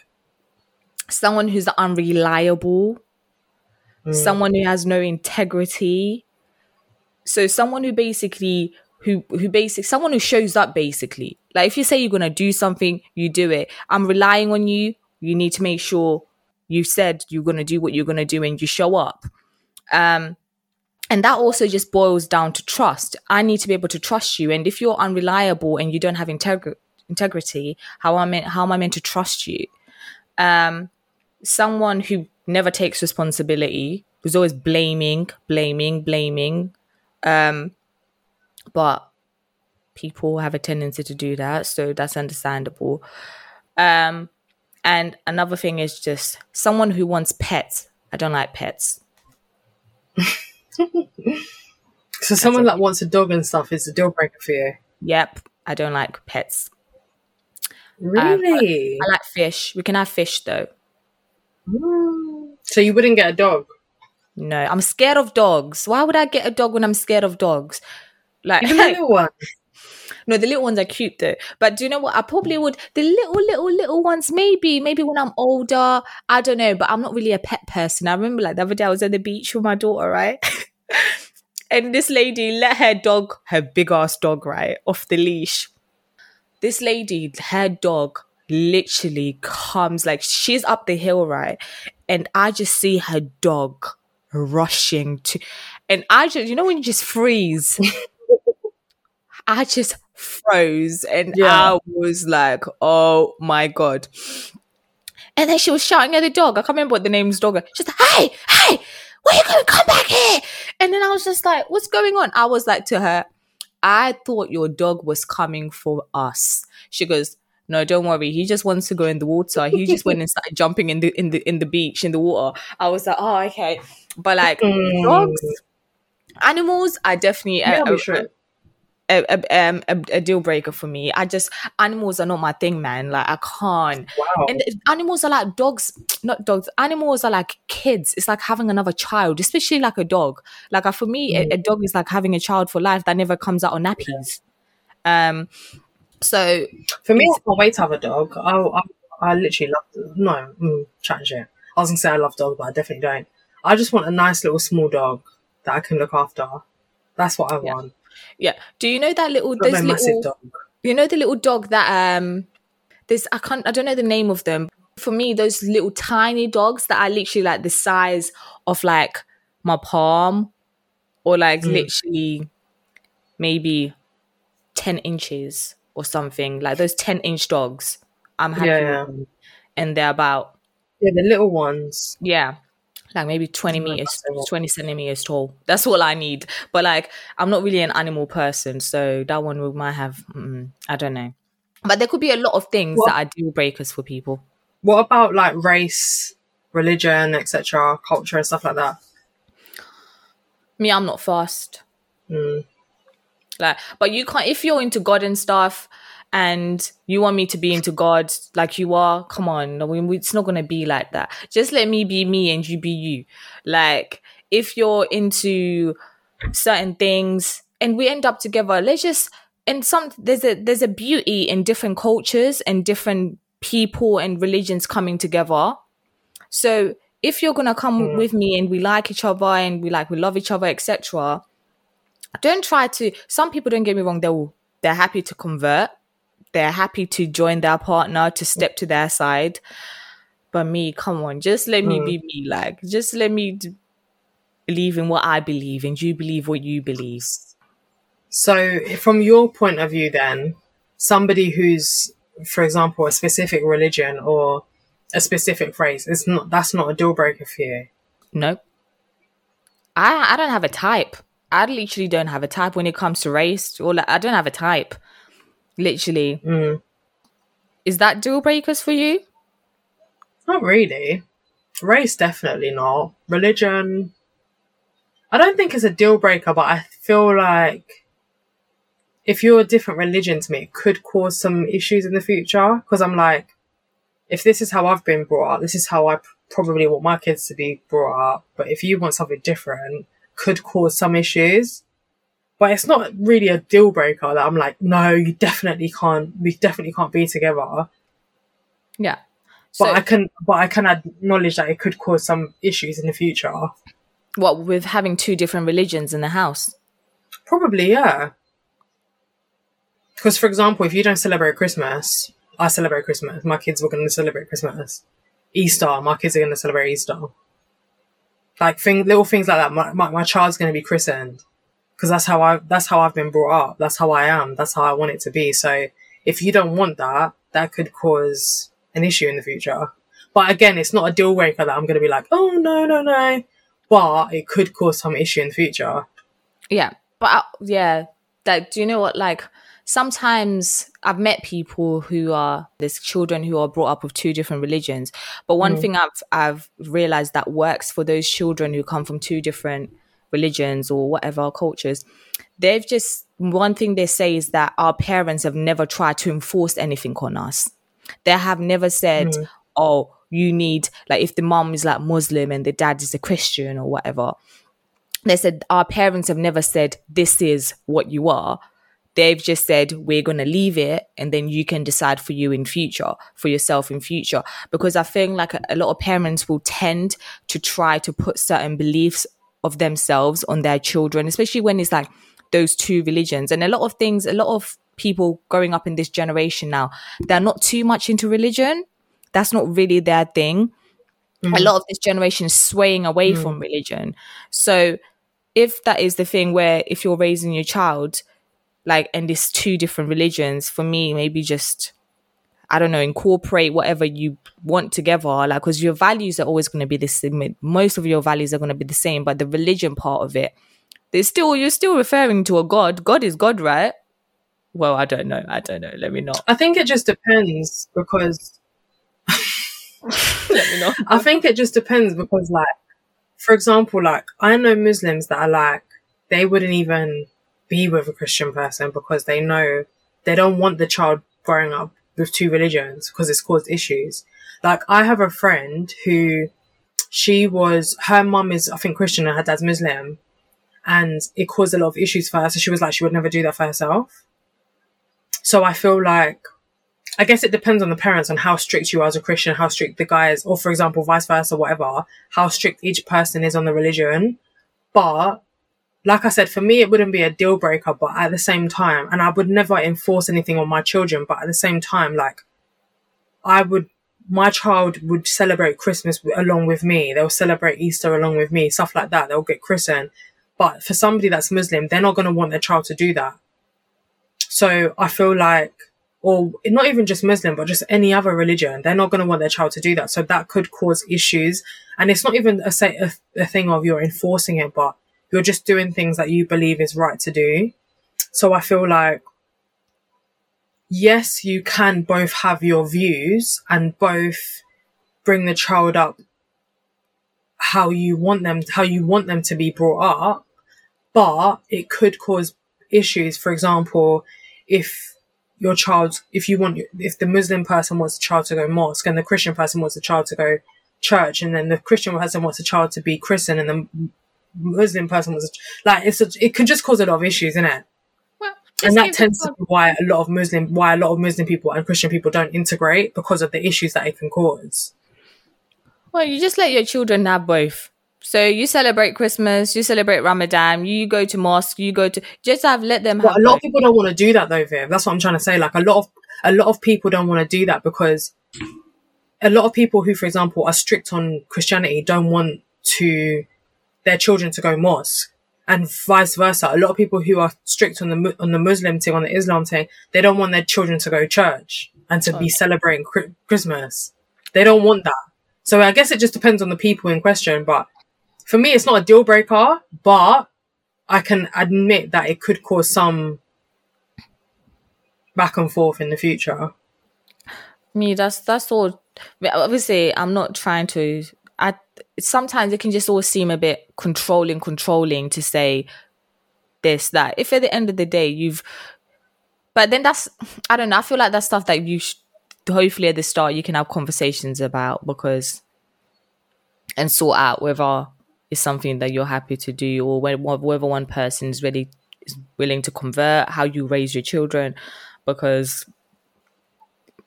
Speaker 1: Someone who's unreliable.
Speaker 2: mm.
Speaker 1: someone who has no integrity so someone who basically who who basic someone who shows up basically like if you say you're going to do something you do it i'm relying on you you need to make sure you said you're going to do what you're going to do and you show up um and that also just boils down to trust. I need to be able to trust you. And if you're unreliable and you don't have integri- integrity how am I, how am i meant to trust you? Um someone who never takes responsibility who's always blaming blaming blaming um but people have a tendency to do that so that's understandable. Um and another thing is just someone who wants pets. I don't like pets
Speaker 2: So someone that wants a dog and stuff is a deal breaker for you.
Speaker 1: Yep, I don't like pets.
Speaker 2: Really?
Speaker 1: I like fish. We can have fish though.
Speaker 2: Mm. So you wouldn't get a dog?
Speaker 1: No, I'm scared of dogs. Why would I get a dog when I'm scared of dogs? Like,
Speaker 2: little one.
Speaker 1: No, the little ones are cute though. But do you know what? I probably would. The little, little, little ones, maybe, maybe when I'm older. I don't know. But I'm not really a pet person. I remember like the other day I was at the beach with my daughter, right? and this lady let her dog, her big ass dog, right, off the leash. This lady, her dog, literally comes like she's up the hill, right? And I just see her dog rushing to, and I just, you know, when you just freeze. I just froze and
Speaker 2: Yeah.
Speaker 1: I was like, oh my God. And then she was shouting at the dog. I can't remember what the name's dog. She's like, hey, hey, where you going? To come back here. And then I was just like, what's going on? I was like to her, I thought your dog was coming for us. She goes, no, don't worry. He just wants to go in the water. He just went and started jumping in the in the in the beach in the water. I was like, oh, okay. But like
Speaker 2: Mm.
Speaker 1: dogs, animals, I definitely
Speaker 2: Yeah,
Speaker 1: uh,
Speaker 2: should.
Speaker 1: A, a, um, a, a deal breaker for me. I just animals are not my thing, man. Like I can't.
Speaker 2: Wow.
Speaker 1: And animals are like dogs, not dogs. Animals are like kids. It's like having another child, especially like a dog. Like uh, for me, a, a dog is like having a child for life that never comes out on nappies. Um. So
Speaker 2: For me, I can't wait to have a dog. I, I, I literally love. No, mm, chatting shit. I was gonna say I love dogs, but I definitely don't. I just want a nice little small dog that I can look after. That's what I
Speaker 1: Yeah.
Speaker 2: want.
Speaker 1: Yeah, do you know that little?
Speaker 2: Not
Speaker 1: There's
Speaker 2: no massive
Speaker 1: little.
Speaker 2: dog.
Speaker 1: You know the little dog that um. this I can't I don't know the name of them. For me, those little tiny dogs that are literally like the size of like my palm, or like
Speaker 2: Mm.
Speaker 1: literally maybe ten inches or something. Like those ten inch dogs. I'm happy
Speaker 2: Yeah, yeah.
Speaker 1: and they're about
Speaker 2: Yeah, the little ones.
Speaker 1: yeah, like maybe 20
Speaker 2: Mm,
Speaker 1: meters,
Speaker 2: that's
Speaker 1: 20 centimeters tall. That's all I need. But like, I'm not really an animal person, so that one we might have. Mm, I don't know. But there could be a lot of things
Speaker 2: What-
Speaker 1: that are deal breakers for people.
Speaker 2: What about like race, religion, etc., culture, and stuff like that?
Speaker 1: Me, I'm not fast.
Speaker 2: Mm.
Speaker 1: Like, but you can't if you're into God and stuff, and you want me to be into God like you are. Come on, it's not gonna be like that. Just let me be me and you be you. Like, if you're into certain things and we end up together, let's just and some there's a there's a beauty in different cultures and different people and religions coming together. So if you're gonna come
Speaker 2: Mm.
Speaker 1: with me and we like each other and we like we love each other, etc don't try to some people don't get me wrong they'll they're happy to convert they're happy to join their partner to step to their side. But me come on just let me
Speaker 2: Mm.
Speaker 1: be me like just let me d- believe in what i believe and you believe what you believe?
Speaker 2: So, from your point of view, then somebody who's, for example, a specific religion or a specific race, it's not that's not a deal breaker for you.
Speaker 1: no i i don't have a type. I literally don't have a type when it comes to race. Or like, i don't have a type literally
Speaker 2: Mm.
Speaker 1: is that deal breakers for you
Speaker 2: Not really. Race, definitely not. Religion, I don't think it's a deal breaker, but I feel like if you're a different religion to me, it could cause some issues in the future. Because I'm like, if this is how I've been brought up, this is how I probably want my kids to be brought up. But if you want something different, could cause some issues. But it's not really a deal breaker that I'm like, no, you definitely can't, we definitely can't be together.
Speaker 1: yeah
Speaker 2: But
Speaker 1: so
Speaker 2: I can, but I can acknowledge that it could cause some issues in the future.
Speaker 1: what with having two different religions in the house
Speaker 2: Probably, yeah. Because, for example, if you don't celebrate Christmas, I celebrate Christmas. My kids were going to celebrate Christmas. Easter, my kids are going to celebrate Easter. Like thing, little things like that. My, my, my child's going to be christened because that's how I that's how I've been brought up. That's how I am. That's how I want it to be. So if you don't want that, that could cause an issue in the future. But again, it's not a deal breaker that I'm going to be like, oh no no no. But it could cause some issue in the future.
Speaker 1: Yeah, but I, yeah, like, do you know what? Like, sometimes I've met people who are there's children who are brought up with two different religions. But one
Speaker 2: Mm.
Speaker 1: thing I've I've realized that works for those children who come from two different religions or whatever cultures, they've just one thing they say is that our parents have never tried to enforce anything on us. They have never said,
Speaker 2: Mm.
Speaker 1: "Oh, you need like if the mom is like Muslim and the dad is a Christian or whatever." They said our parents have never said this is what you are. They've just said we're going to leave it and then you can decide for you in future, for yourself in future. Because I think like a, a lot of parents will tend to try to put certain beliefs of themselves on their children, especially when it's like those two religions. And a lot of things, a lot of people growing up in this generation now, they're not too much into religion. That's not really their thing. A mm. lot of this generation is swaying away mm. from religion. So if that is the thing where if you're raising your child, like, and there's two different religions, for me, maybe just I don't know, incorporate whatever you want together, like, because your values are always going to be the same. Most of your values are going to be the same, but the religion part of it, there's still you're still referring to a god. God is God, right? Well, I don't know. I don't know. Let me not.
Speaker 2: I think it just depends because
Speaker 1: Let me not.
Speaker 2: I think it just depends because, like, for example, like I know Muslims that are like they wouldn't even be with a Christian person because they know they don't want the child growing up with two religions because it's caused issues. Like I have a friend who she was her mum is I think Christian and her dad's Muslim, and it caused a lot of issues for her. So she was like she would never do that for herself. So I feel like I guess it depends on the parents on how strict you are as a Christian, how strict the guy is, or for example, vice versa, whatever, how strict each person is on the religion. But like I said, for me, it wouldn't be a deal breaker, but at the same time, and I would never enforce anything on my children, but at the same time, like, I would, my child would celebrate Christmas along with me. They'll celebrate Easter along with me, stuff like that. They'll get christened. But for somebody that's Muslim, they're not going to want their child to do that. So I feel like, or not even just Muslim, but just any other religion, they're not going to want their child to do that. So that could cause issues. And it's not even a, say, a, a thing of you're enforcing it, but you're just doing things that you believe is right to do. So I feel like, yes, you can both have your views and both bring the child up how you want them, how you want them to be brought up, but it could cause issues. For example, if your child, if you want, if the Muslim person wants the child to go mosque and the Christian person wants the child to go church, and then the Christian person wants the child to be Christian and the Muslim person was like it's a, it can just cause a lot of issues, isn't it?
Speaker 1: Well,
Speaker 2: And that tends to be why a lot of Muslim why a lot of Muslim people and Christian people don't integrate because of the issues that it can cause.
Speaker 1: Well, you just let your children have both. So you celebrate Christmas, you celebrate Ramadan, you go to mosque, you go to just have let them have
Speaker 2: a lot
Speaker 1: both.
Speaker 2: of people don't want to do that though, Viv. That's what I'm trying to say. Like a lot of a lot of people don't want to do that because a lot of people who, for example, are strict on Christianity don't want to their children to go mosque, and vice versa. A lot of people who are strict on the on the Muslim thing, on the Islam thing, they don't want their children to go church and to be celebrating Christmas. They don't want that. So I guess it just depends on the people in question. But for me, it's not a deal breaker, but I can admit that it could cause some back and forth in the future.
Speaker 1: me that's that's all obviously i'm not trying to i sometimes it can just all seem a bit controlling controlling to say this that if at the end of the day you've but then that's i don't know i feel like that's stuff that you sh- hopefully at the start you can have conversations about because and sort out whether it's something that you're happy to do or whether one person is really is willing to convert how you raise your children because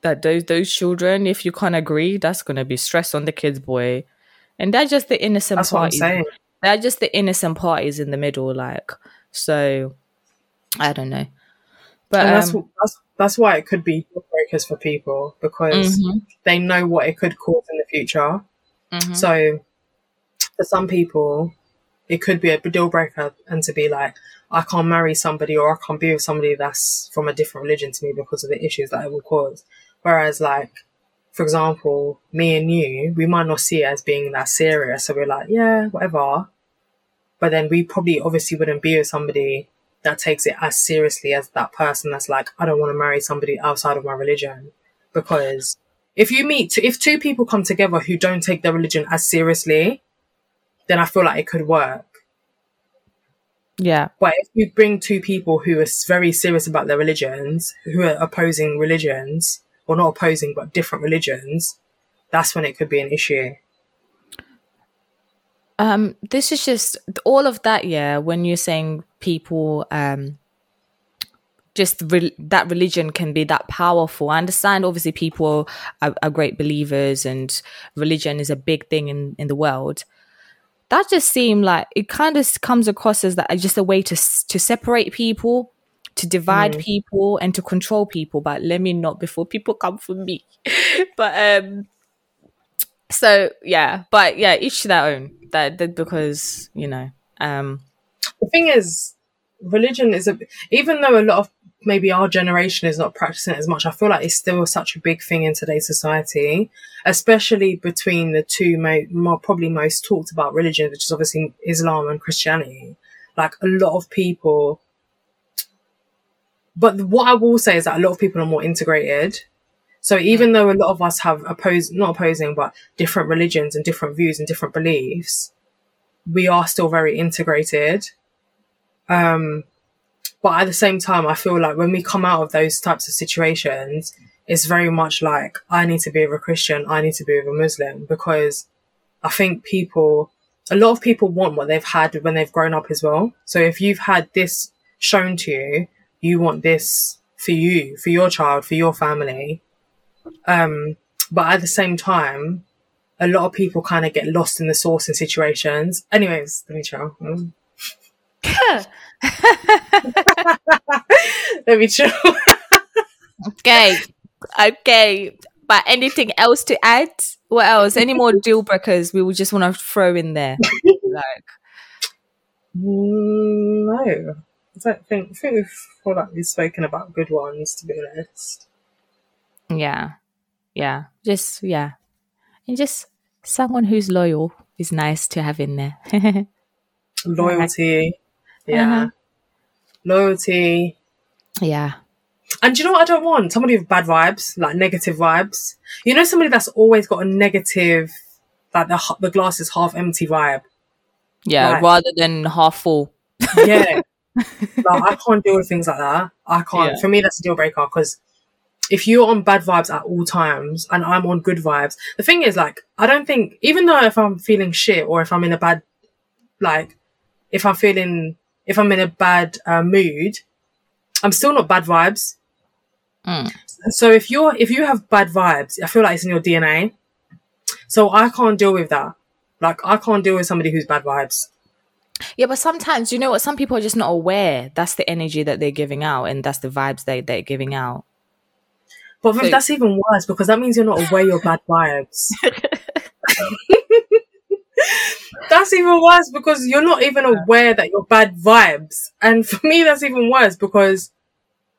Speaker 1: that those those children, if you can't agree, that's gonna be stress on the kids, boy. And they're just the innocent
Speaker 2: That's what I'm
Speaker 1: parties.
Speaker 2: saying.
Speaker 1: They're just the innocent parties in the middle, like so. I don't know, but
Speaker 2: that's,
Speaker 1: um,
Speaker 2: that's that's why it could be deal breakers for people because
Speaker 1: mhm,
Speaker 2: they know what it could cause in the future.
Speaker 1: mhm.
Speaker 2: So for some people, it could be a deal breaker and to be like, I can't marry somebody or I can't be with somebody that's from a different religion to me because of the issues that it will cause. Whereas like, for example, me and you, we might not see it as being that serious. So we're like, yeah, whatever. But then we probably obviously wouldn't be with somebody that takes it as seriously as that person that's like, I don't want to marry somebody outside of my religion. Because if you meet, if two people come together who don't take their religion as seriously, then I feel like it could work.
Speaker 1: Yeah.
Speaker 2: But if you bring two people who are very serious about their religions, who are opposing religions, or not opposing, but different religions, that's when it could be an issue.
Speaker 1: Um, this is just all of that, yeah. When you're saying people, um, just re- that religion can be that powerful. I understand, obviously, people are, are great believers, and religion is a big thing in in the world. That just seemed like it kind of comes across as that just a way to to separate people, to divide people, and to control people. But let me not before people come for me. but um, so yeah, but yeah, each to their own. That, that because you know, um,
Speaker 2: The thing is, religion is a, even though a lot of maybe our generation is not practicing it as much, I feel like it's still such a big thing in today's society, especially between the two mo- more, probably most talked about religions, which is obviously Islam and Christianity. Like a lot of people, but what I will say is that a lot of people are more integrated. So even though a lot of us have opposed, not opposing, but different religions and different views and different beliefs, we are still very integrated. Um, but at the same time, I feel like when we come out of those types of situations, it's very much like I need to be with a Christian, I need to be with a Muslim because I think people, a lot of people want what they've had when they've grown up as well. So if you've had this shown to you, you want this for you, for your child, for your family. Um, but at the same time, a lot of people kind of get lost in the source in situations. Anyways, let me chill. Mm. let me chill.
Speaker 1: okay, okay. But anything else to add? What else? Any more deal breakers we would just want to throw in there? like,
Speaker 2: Mm, no, I don't think. I think we've like we've spoken about good ones. To be honest,
Speaker 1: yeah, yeah, just yeah, and just someone who's loyal is nice to have in there.
Speaker 2: loyalty, yeah,
Speaker 1: Uh-huh.
Speaker 2: loyalty.
Speaker 1: yeah,
Speaker 2: And you know what I don't want? Somebody with bad vibes, like negative vibes. You know, somebody that's always got a negative, like the the glass is half empty vibe.
Speaker 1: yeah.
Speaker 2: Right.
Speaker 1: Rather than half full.
Speaker 2: Yeah, like, I can't deal with things like that. I can't.
Speaker 1: Yeah.
Speaker 2: For me, that's a deal breaker because if you're on bad vibes at all times and I'm on good vibes, the thing is, like, I don't think, even though if I'm feeling shit or if I'm in a bad, like, if I'm feeling, if I'm in a bad uh, mood, I'm still not bad vibes.
Speaker 1: Mm.
Speaker 2: So if you're, if you have bad vibes, I feel like it's in your DNA. So I can't deal with that. Like, I can't deal with somebody who's bad vibes.
Speaker 1: Yeah, but sometimes you know what? Some people are just not aware. That's the energy that they're giving out, and that's the vibes they they're giving out.
Speaker 2: But
Speaker 1: So-
Speaker 2: that's even worse because that means you're not aware your bad vibes. that's even worse because you're not even aware that you're bad vibes. And for me, that's even worse because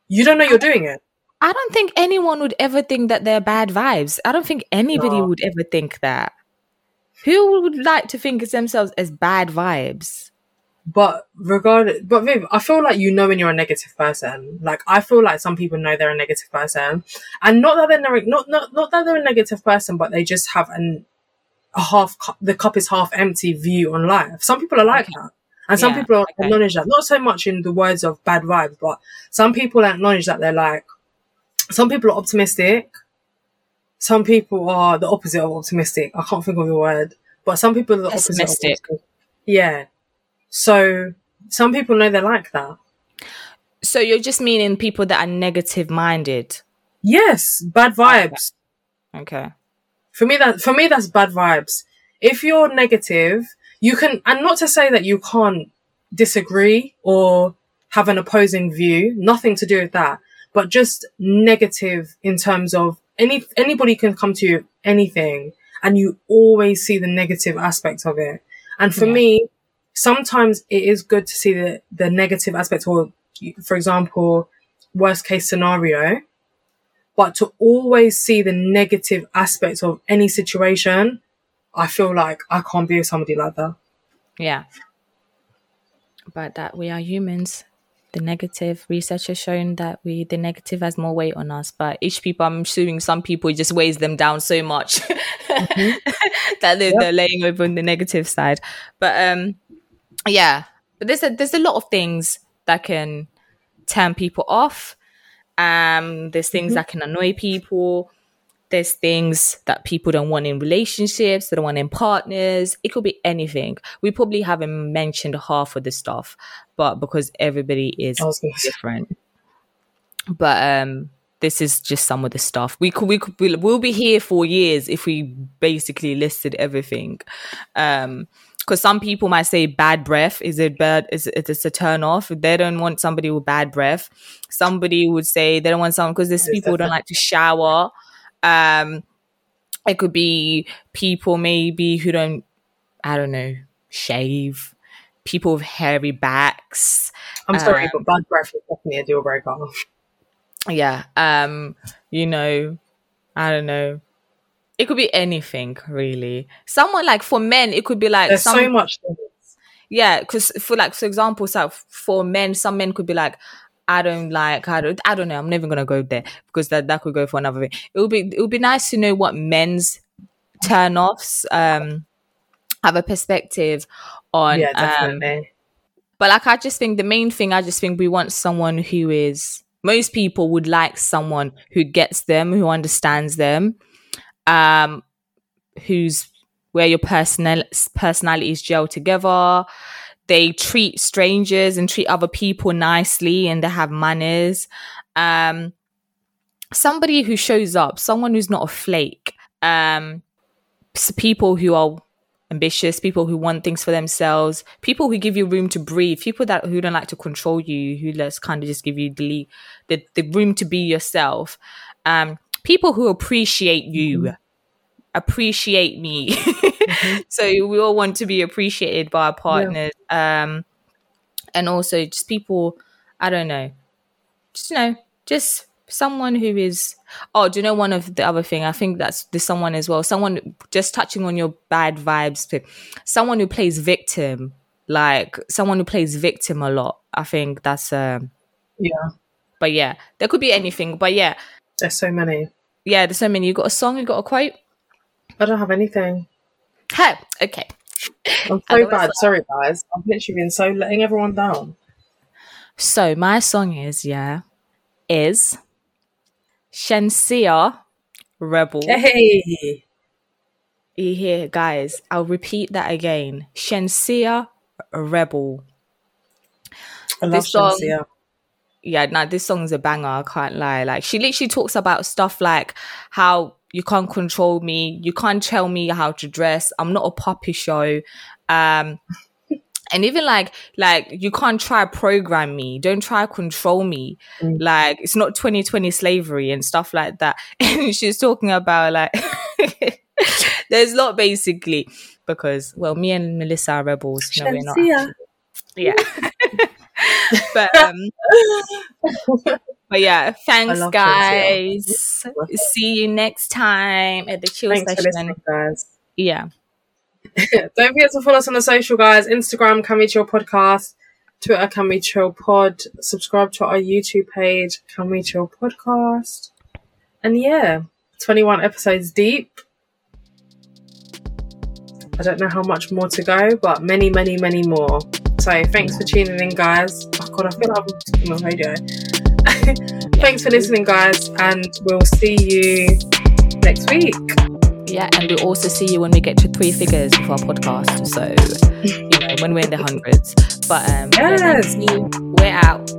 Speaker 2: you don't know you're doing it.
Speaker 1: I don't think anyone would ever think that they're bad vibes. I don't think anybody
Speaker 2: No.
Speaker 1: would ever think that. Who would like to think of themselves as bad vibes?
Speaker 2: But regardless, but Viv, I feel like you know when you're a negative person. Like I feel like some people know they're a negative person, and not that they're ne- not not not that they're a negative person, but they just have an a half cu- the cup is half empty view on life. Some people are like
Speaker 1: Okay.
Speaker 2: that, and some
Speaker 1: Yeah,
Speaker 2: people are
Speaker 1: okay.
Speaker 2: acknowledge that. Not so much in the words of bad vibes, but some people acknowledge that they're like. Some people are optimistic. Some people are the opposite of optimistic. I can't think of the word, but some people are the opposite. Of optimistic. Yeah. So some people know they're like that.
Speaker 1: So you're just meaning people that are negative minded.
Speaker 2: Yes, bad vibes.
Speaker 1: Okay.
Speaker 2: For me, that for me that's bad vibes. If you're negative, you can, and not to say that you can't disagree or have an opposing view. Nothing to do with that, but just negative in terms of any anybody can come to you anything, and you always see the negative aspect of it. And for
Speaker 1: Yeah.
Speaker 2: me, sometimes it is good to see the the negative aspect, or for example, worst case scenario but to always see the negative aspects of any situation, I feel like I can't be with somebody like that.
Speaker 1: Yeah. But that we are humans. The negative research has shown that we the negative has more weight on us. But each people, I'm assuming some people just weighs them down so much that they're, they're laying over on the negative side. But um, yeah. but there's a there's a lot of things that can turn people off. Um, there's things that can annoy people. There's things that people don't want in relationships, they don't want in partners. It could be anything. We probably haven't mentioned half of the stuff, but because everybody is
Speaker 2: I was gonna say-
Speaker 1: different. But um this is just some of the stuff. We could we could we'll, we'll be here for years if we basically listed everything. Um because some people might say bad breath. Is it bad? Is it it's a turn off? They don't want somebody with bad breath. Somebody would say they don't want someone because there's people who don't like to shower. Um it could be people maybe who don't i don't know shave. People with hairy backs.
Speaker 2: I'm sorry,
Speaker 1: Um,
Speaker 2: but bad breath is definitely a deal breaker.
Speaker 1: yeah um you know i don't know it could be anything really someone like for men it could be like
Speaker 2: There's
Speaker 1: some,
Speaker 2: so much.
Speaker 1: yeah because for like for example so for men some men could be like i don't like i don't i don't know i'm never gonna go there because that that could go for another thing it would be it would be nice to know what men's turn offs um have a perspective on
Speaker 2: Yeah,
Speaker 1: um
Speaker 2: definitely.
Speaker 1: but like I just think the main thing I just think we want someone who is most people would like someone who gets them, who understands them, um, who's where your personal personalities gel together. They treat strangers and treat other people nicely and they have manners. Um, somebody who shows up, someone who's not a flake. Um, people who are ambitious, people who want things for themselves, people who give you room to breathe, people that who don't like to control you, who let's kind of just give you the the, the room to be yourself. Um, people who appreciate you, appreciate me. so we all want to be appreciated by our partners. Um, and also just people, I don't know, just you know, just someone who is oh do you know one of the other thing i think that's there's someone as well someone just touching on your bad vibes someone who plays victim like someone who plays victim a lot i think that's um
Speaker 2: Yeah,
Speaker 1: but yeah there could be anything but yeah
Speaker 2: there's so many.
Speaker 1: Yeah there's so many you got a song you got a quote
Speaker 2: I don't have anything.
Speaker 1: hey okay
Speaker 2: I'm so bad. Sorry, guys. I've literally been so letting everyone down.
Speaker 1: so my song is yeah is Shenseea rebel
Speaker 2: Hey,
Speaker 1: you hear guys i'll repeat that again Shenseea rebel
Speaker 2: I love
Speaker 1: This song-
Speaker 2: Shenseea.
Speaker 1: Yeah, nah, this song's a banger. I can't lie. Like, she literally talks about stuff like how you can't control me, you can't tell me how to dress. I'm not a puppy show. Um, and even like, like you can't try program me. Don't try control me.
Speaker 2: Mm.
Speaker 1: Like, it's not 2020 slavery and stuff like that. And she's talking about like, there's a lot basically because well, me and Melissa are rebels. No, we're not. Yeah. but um but yeah, thanks guys. See you next time at the chill
Speaker 2: Thanks
Speaker 1: session.
Speaker 2: guys.
Speaker 1: Yeah.
Speaker 2: Don't forget to follow us on the social, guys. Instagram, Can We Chill Podcast. Twitter, Can We Chill Pod. Subscribe to our YouTube page, Can We Chill Podcast. And yeah, 21 episodes deep. I don't know how much more to go, but many, many, many more. So thanks for tuning in, guys. Oh god, I feel like I'm talking on radio. thanks for listening, guys, and we'll see you next week.
Speaker 1: Yeah, and we'll also see you when we get to three figures with our podcast. So, you know, when we're in the hundreds. But um
Speaker 2: Yes.
Speaker 1: we're out.